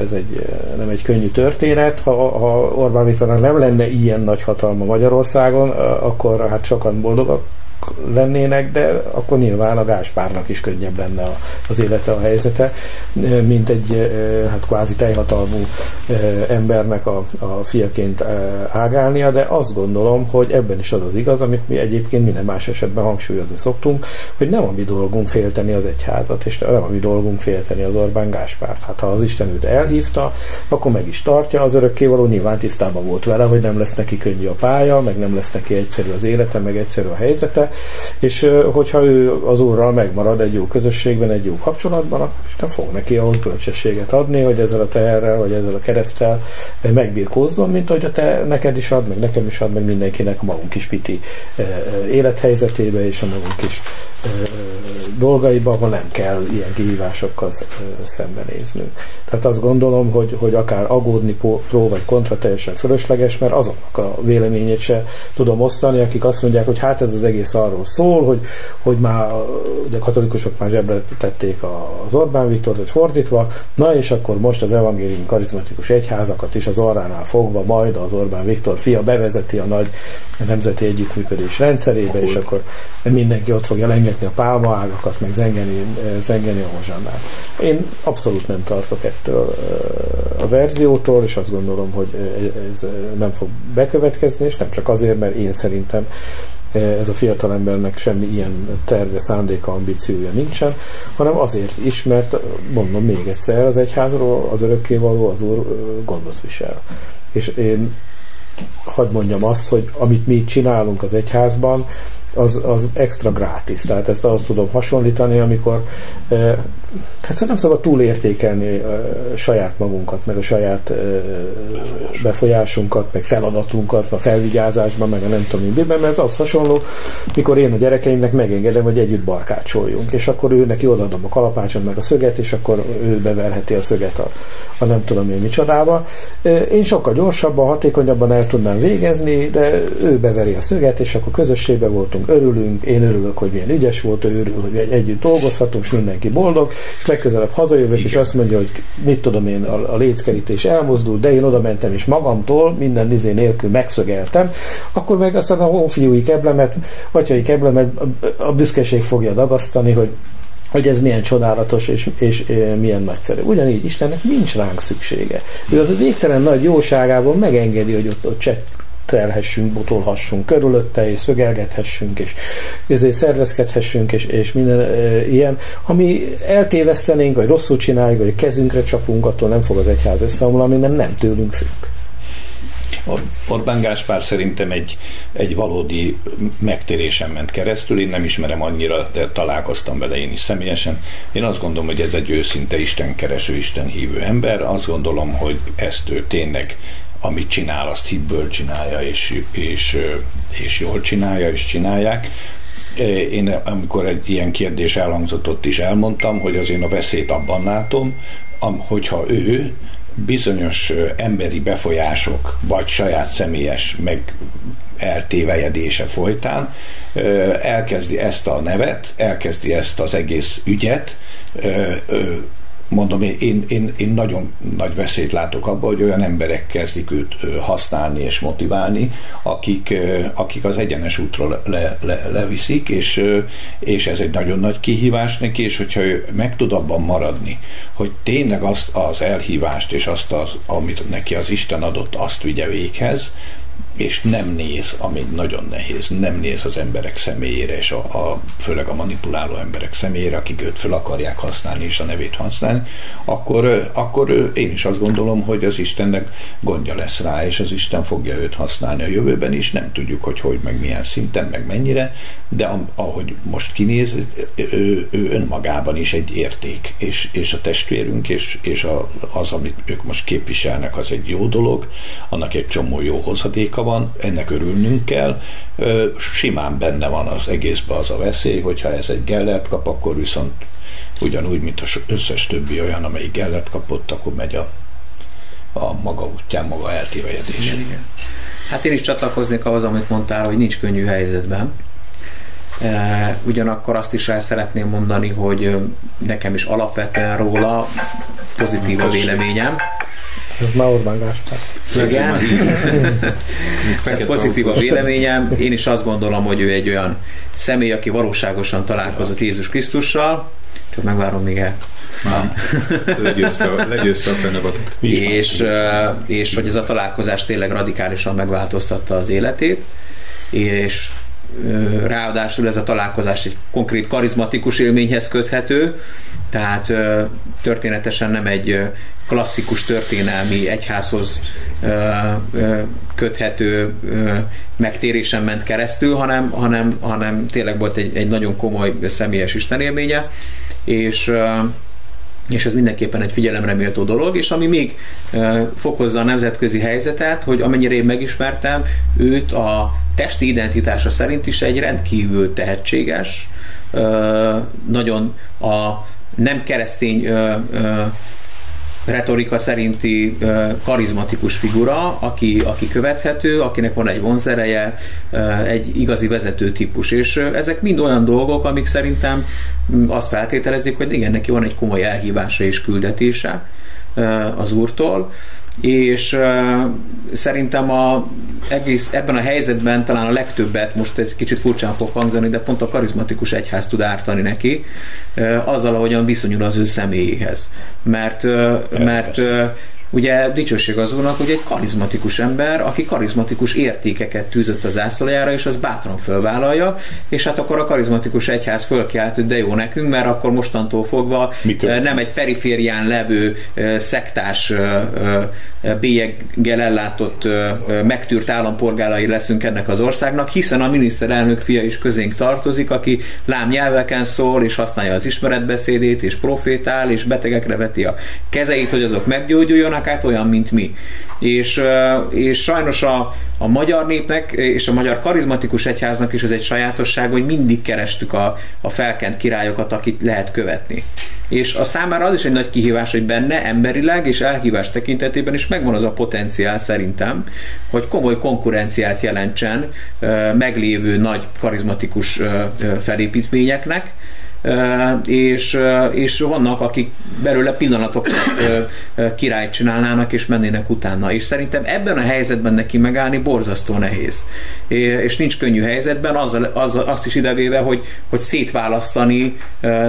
ez egy, nem egy könnyű történet. Ha, ha Orbán Viktornak nem lenne ilyen nagy hatalma Magyarországon, akkor hát sokan boldogak lennének, de akkor nyilván a Gáspárnak is könnyebb lenne az élete, a helyzete, mint egy hát kvázi teljhatalmú embernek a, a fiaként ágálnia, de azt gondolom, hogy ebben is az az igaz, amit mi egyébként minden más esetben hangsúlyozni szoktunk, hogy nem a mi dolgunk félteni az egyházat, és nem a mi dolgunk félteni az Orbán Gáspárt. Hát ha az Isten őt elhívta, akkor meg is tartja, az örökkévaló nyilván tisztában volt vele, hogy nem lesz neki könnyű a pálya, meg nem lesz neki egyszerű az élete, meg egyszerű a helyzete, és hogyha ő az úrral megmarad egy jó közösségben, egy jó kapcsolatban, akkor Isten fog neki ahhoz bölcsességet adni, hogy ezzel a teherrel, vagy ezzel a keresztel megbírkózzon, mint hogy a te neked is ad, meg nekem is ad, meg mindenkinek a magunk is piti élethelyzetébe, és a magunk is dolgaiba, ahol nem kell ilyen kihívásokkal szembenéznünk. Tehát azt gondolom, hogy, hogy akár agódni pró vagy kontra teljesen fölösleges, mert azoknak a véleményét se tudom osztani, akik azt mondják, hogy hát ez az egész arról szól, hogy, hogy már ugye a katolikusok már zsebre tették az Orbán Viktort, hogy fordítva, na és akkor most az evangélium karizmatikus egyházakat is az orránál fogva majd az Orbán Viktor fia bevezeti a nagy nemzeti együttműködés rendszerébe, és akkor mindenki ott fogja lengetni a pálmaágakat, meg zengeni, zengeni a hozsannát. Én abszolút nem tartok ettől a verziótól, és azt gondolom, hogy ez nem fog bekövetkezni, és nem csak azért, mert én szerintem ez a fiatal embernek semmi ilyen terve, szándéka, ambíciója nincsen, hanem azért is, mert mondom még egyszer, az egyházról az örökkévaló az úr gondot visel. És én hadd mondjam azt, hogy amit mi csinálunk az egyházban, az, az extra gratis. Tehát ezt azt tudom hasonlítani, amikor eh, hát nem szabad túlértékelni eh, saját magunkat, meg a saját eh, befolyásunkat, meg feladatunkat a felvigyázásban, meg a nem tudom miben, mert ez az hasonló, mikor én a gyerekeimnek megengedem, hogy együtt barkácsoljunk, és akkor ő neki odaadom a kalapácson meg a szöget, és akkor ő beverheti a szöget a, a nem tudom én micsodába. Én sokkal gyorsabban, hatékonyabban el tudnám végezni, de ő beveri a szöget, és akkor közösségben voltunk, örülünk, én örülök, hogy milyen ügyes volt, ő örül, hogy együtt dolgozhatunk, és mindenki boldog, és legközelebb hazajövök, Igen. és azt mondja, hogy mit tudom én, a, a léckerítés elmozdul, de én oda mentem, és magamtól minden nizé nélkül megszögeltem, akkor meg aztán a honfiúi keblemet, atyai keblemet a büszkeség fogja dagasztani, hogy hogy ez milyen csodálatos és, és, és milyen nagyszerű. Ugyanígy Istennek nincs ránk szüksége. Ő az a végtelen nagy jóságából megengedi, hogy ott, ott terelhessünk, botolhassunk körülötte, és szögelgethessünk, és ezért szervezkedhessünk, és, és minden e, ilyen. Ha mi eltévesztenénk, vagy rosszul csináljuk, vagy kezünkre csapunk, attól nem fog az egyház összeomlani, mert nem tőlünk függ. Orbán Gáspár szerintem egy, egy valódi megtérésen ment keresztül, én nem ismerem annyira, de találkoztam vele én is személyesen. Én azt gondolom, hogy ez egy őszinte Isten kereső, Isten hívő ember. Azt gondolom, hogy ezt ő tényleg amit csinál, azt hitből csinálja, és, és, és jól csinálja, és csinálják. Én amikor egy ilyen kérdés elhangzott, ott is elmondtam, hogy az én a veszélyt abban látom, hogyha ő bizonyos emberi befolyások, vagy saját személyes meg eltévejedése folytán elkezdi ezt a nevet, elkezdi ezt az egész ügyet mondom, én, én, én nagyon nagy veszélyt látok abban, hogy olyan emberek kezdik őt használni és motiválni, akik, akik az egyenes útról le, le, leviszik, és, és ez egy nagyon nagy kihívás neki, és hogyha ő meg tud abban maradni, hogy tényleg azt az elhívást és azt, az, amit neki az Isten adott, azt vigye véghez, és nem néz, ami nagyon nehéz, nem néz az emberek személyére, és a, a, főleg a manipuláló emberek személyére, akik őt fel akarják használni, és a nevét használni, akkor, akkor én is azt gondolom, hogy az Istennek gondja lesz rá, és az Isten fogja őt használni a jövőben is, nem tudjuk, hogy hogy, meg milyen szinten, meg mennyire, de ahogy most kinéz, ő, ő önmagában is egy érték, és, és a testvérünk, és, és a, az, amit ők most képviselnek, az egy jó dolog, annak egy csomó jó hozadéka van, ennek örülnünk kell. Simán benne van az egészben az a veszély, hogyha ez egy gellert kap, akkor viszont ugyanúgy, mint az összes többi olyan, amelyik gellert kapott, akkor megy a, a maga útján, maga eltévejedés. Hát én is csatlakoznék ahhoz, amit mondtál, hogy nincs könnyű helyzetben. Ugyanakkor azt is el szeretném mondani, hogy nekem is alapvetően róla pozitív a véleményem. Ez már Orbán Gáspár. Igen. pozitív a véleményem. Én is azt gondolom, hogy ő egy olyan személy, aki valóságosan találkozott Jézus Krisztussal. Csak megvárom még el. Legyőzte, legyőzte a. És, és hogy ez a találkozás tényleg radikálisan megváltoztatta az életét, és ráadásul ez a találkozás egy konkrét karizmatikus élményhez köthető, tehát történetesen nem egy klasszikus történelmi egyházhoz köthető megtérésen ment keresztül, hanem, hanem, hanem tényleg volt egy, egy nagyon komoly személyes istenélménye, és és ez mindenképpen egy figyelemre méltó dolog, és ami még fokozza a nemzetközi helyzetet, hogy amennyire én megismertem, őt a testi identitása szerint is egy rendkívül tehetséges, nagyon a nem keresztény retorika szerinti karizmatikus figura, aki, aki követhető, akinek van egy vonzereje, egy igazi vezető típus. És ezek mind olyan dolgok, amik szerintem azt feltételezik, hogy igen, neki van egy komoly elhívása és küldetése az úrtól, és szerintem a egész, ebben a helyzetben talán a legtöbbet, most ez kicsit furcsán fog hangzani, de pont a karizmatikus egyház tud ártani neki, azzal, ahogyan viszonyul az ő személyéhez. Mert, mert Ugye dicsőség az úrnak, hogy egy karizmatikus ember, aki karizmatikus értékeket tűzött az zászlajára, és az bátran fölvállalja, és hát akkor a karizmatikus egyház fölkiált, hogy de jó nekünk, mert akkor mostantól fogva Mikor? nem egy periférián levő szektás bélyeggel ellátott megtűrt állampolgárai leszünk ennek az országnak, hiszen a miniszterelnök fia is közénk tartozik, aki lám nyelveken szól, és használja az ismeretbeszédét, és profétál, és betegekre veti a kezeit, hogy azok meggyógyuljon, át olyan, mint mi. És, és sajnos a, a magyar népnek és a magyar karizmatikus egyháznak is ez egy sajátosság, hogy mindig kerestük a, a felkent királyokat, akit lehet követni. És a számára az is egy nagy kihívás, hogy benne emberileg és elhívás tekintetében is megvan az a potenciál szerintem, hogy komoly konkurenciát jelentsen meglévő nagy karizmatikus felépítményeknek, és, és vannak, akik belőle pillanatokat királyt csinálnának, és mennének utána. És szerintem ebben a helyzetben neki megállni borzasztó nehéz. És nincs könnyű helyzetben, azzal, azzal, azt is idevéve, hogy, hogy szétválasztani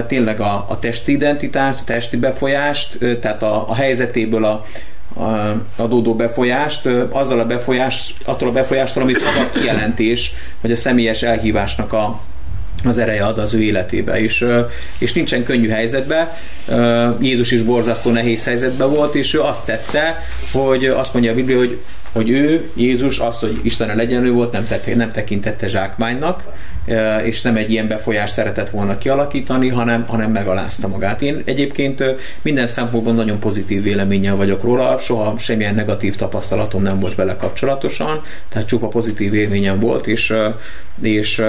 tényleg a, a testi identitást, a testi befolyást, tehát a, a helyzetéből a, adódó befolyást, azzal a befolyást, attól a befolyástól, amit a kijelentés, vagy a személyes elhívásnak a, az ereje ad az ő életébe, és, és nincsen könnyű helyzetbe. Jézus is borzasztó nehéz helyzetben volt, és ő azt tette, hogy azt mondja a Biblia, hogy hogy ő, Jézus, az, hogy Isten legyenlő volt, nem, tette, nem tekintette zsákmánynak, és nem egy ilyen befolyást szeretett volna kialakítani, hanem, hanem megalázta magát. Én egyébként minden szempontból nagyon pozitív véleménnyel vagyok róla, soha semmilyen negatív tapasztalatom nem volt vele kapcsolatosan, tehát csupa pozitív élményem volt, és, és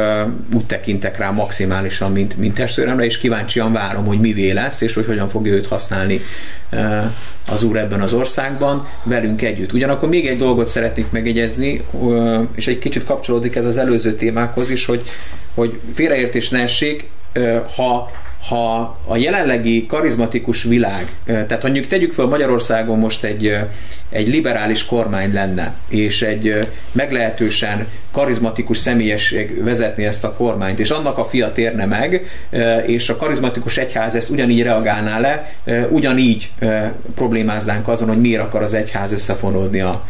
úgy tekintek rá maximálisan, mint, mint testvéremre, és kíváncsian várom, hogy mivé lesz, és hogy hogyan fogja őt használni az Úr ebben az országban velünk együtt. Ugyanakkor még egy dolgot szeretnék megegyezni, és egy kicsit kapcsolódik ez az előző témákhoz is, hogy, hogy félreértés ne essék, ha ha a jelenlegi karizmatikus világ, tehát mondjuk tegyük fel Magyarországon most egy, egy liberális kormány lenne, és egy meglehetősen karizmatikus személyesség vezetni ezt a kormányt, és annak a fia térne meg, és a karizmatikus egyház ezt ugyanígy reagálná le, ugyanígy problémáznánk azon, hogy miért akar az egyház összefonódni a,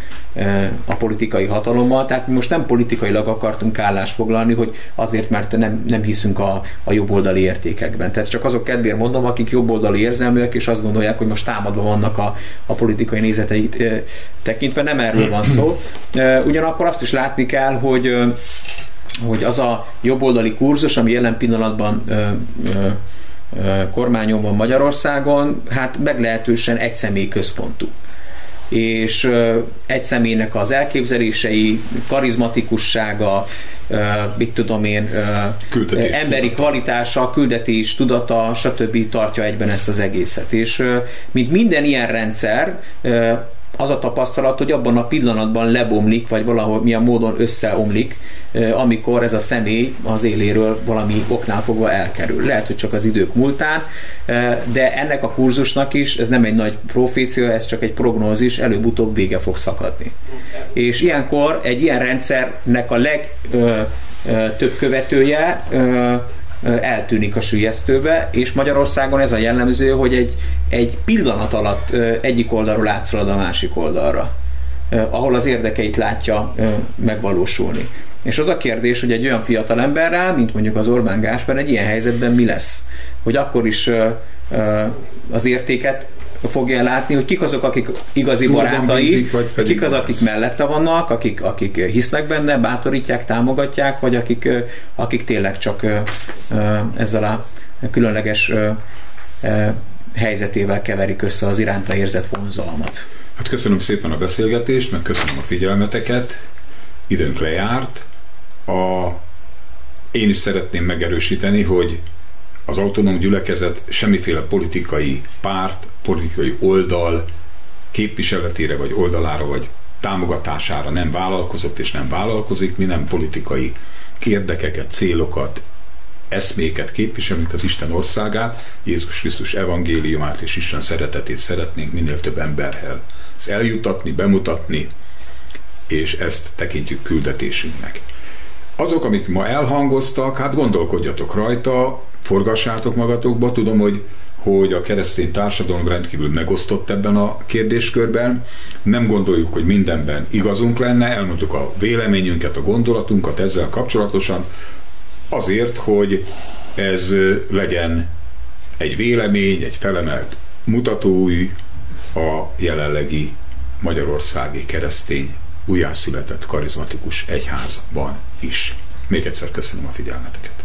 a politikai hatalommal. Tehát mi most nem politikailag akartunk állást foglalni, hogy azért, mert nem, nem hiszünk a, a jobboldali értékekben. Tehát csak azok kedvéért mondom, akik jobboldali érzelműek, és azt gondolják, hogy most támadva vannak a, a politikai nézeteit tekintve. Nem erről van szó. Ugyanakkor azt is látni kell, hogy hogy az a jobboldali kurzus, ami jelen pillanatban ö, ö, kormányon van Magyarországon, hát meglehetősen egy központú és egy személynek az elképzelései, karizmatikussága, mit tudom én, küldetés emberi tudata. kvalitása, küldetés, tudata, stb. tartja egyben ezt az egészet. És mint minden ilyen rendszer, az a tapasztalat, hogy abban a pillanatban lebomlik, vagy valahol milyen módon összeomlik, amikor ez a személy az éléről valami oknál fogva elkerül. Lehet, hogy csak az idők múltán, de ennek a kurzusnak is, ez nem egy nagy profécia, ez csak egy prognózis, előbb-utóbb vége fog szakadni. És ilyenkor egy ilyen rendszernek a legtöbb követője eltűnik a sülyeztőbe, és Magyarországon ez a jellemző, hogy egy, egy pillanat alatt egyik oldalról átszalad a másik oldalra, ahol az érdekeit látja megvalósulni. És az a kérdés, hogy egy olyan fiatal emberrel, mint mondjuk az Orbán Gáspár, egy ilyen helyzetben mi lesz? Hogy akkor is az értéket fogja látni, hogy kik azok, akik igazi Zúrban barátai, bízik, vagy kik az, akik mellette vannak, akik, akik hisznek benne, bátorítják, támogatják, vagy akik, akik tényleg csak ezzel a különleges helyzetével keverik össze az iránta érzett vonzalmat. Hát köszönöm szépen a beszélgetést, meg köszönöm a figyelmeteket. Időnk lejárt. A... Én is szeretném megerősíteni, hogy az autonóm gyülekezet semmiféle politikai párt, politikai oldal képviseletére, vagy oldalára, vagy támogatására nem vállalkozott és nem vállalkozik, mi nem politikai érdekeket, célokat, eszméket képviselünk az Isten országát, Jézus Krisztus evangéliumát és Isten szeretetét szeretnénk minél több emberhez eljutatni, bemutatni, és ezt tekintjük küldetésünknek. Azok, amik ma elhangoztak, hát gondolkodjatok rajta, forgassátok magatokba. Tudom, hogy hogy a keresztény társadalom rendkívül megosztott ebben a kérdéskörben. Nem gondoljuk, hogy mindenben igazunk lenne, elmondtuk a véleményünket, a gondolatunkat ezzel kapcsolatosan, azért, hogy ez legyen egy vélemény, egy felemelt mutatói a jelenlegi magyarországi keresztény újjászületett karizmatikus egyházban is. Még egyszer köszönöm a figyelmeteket.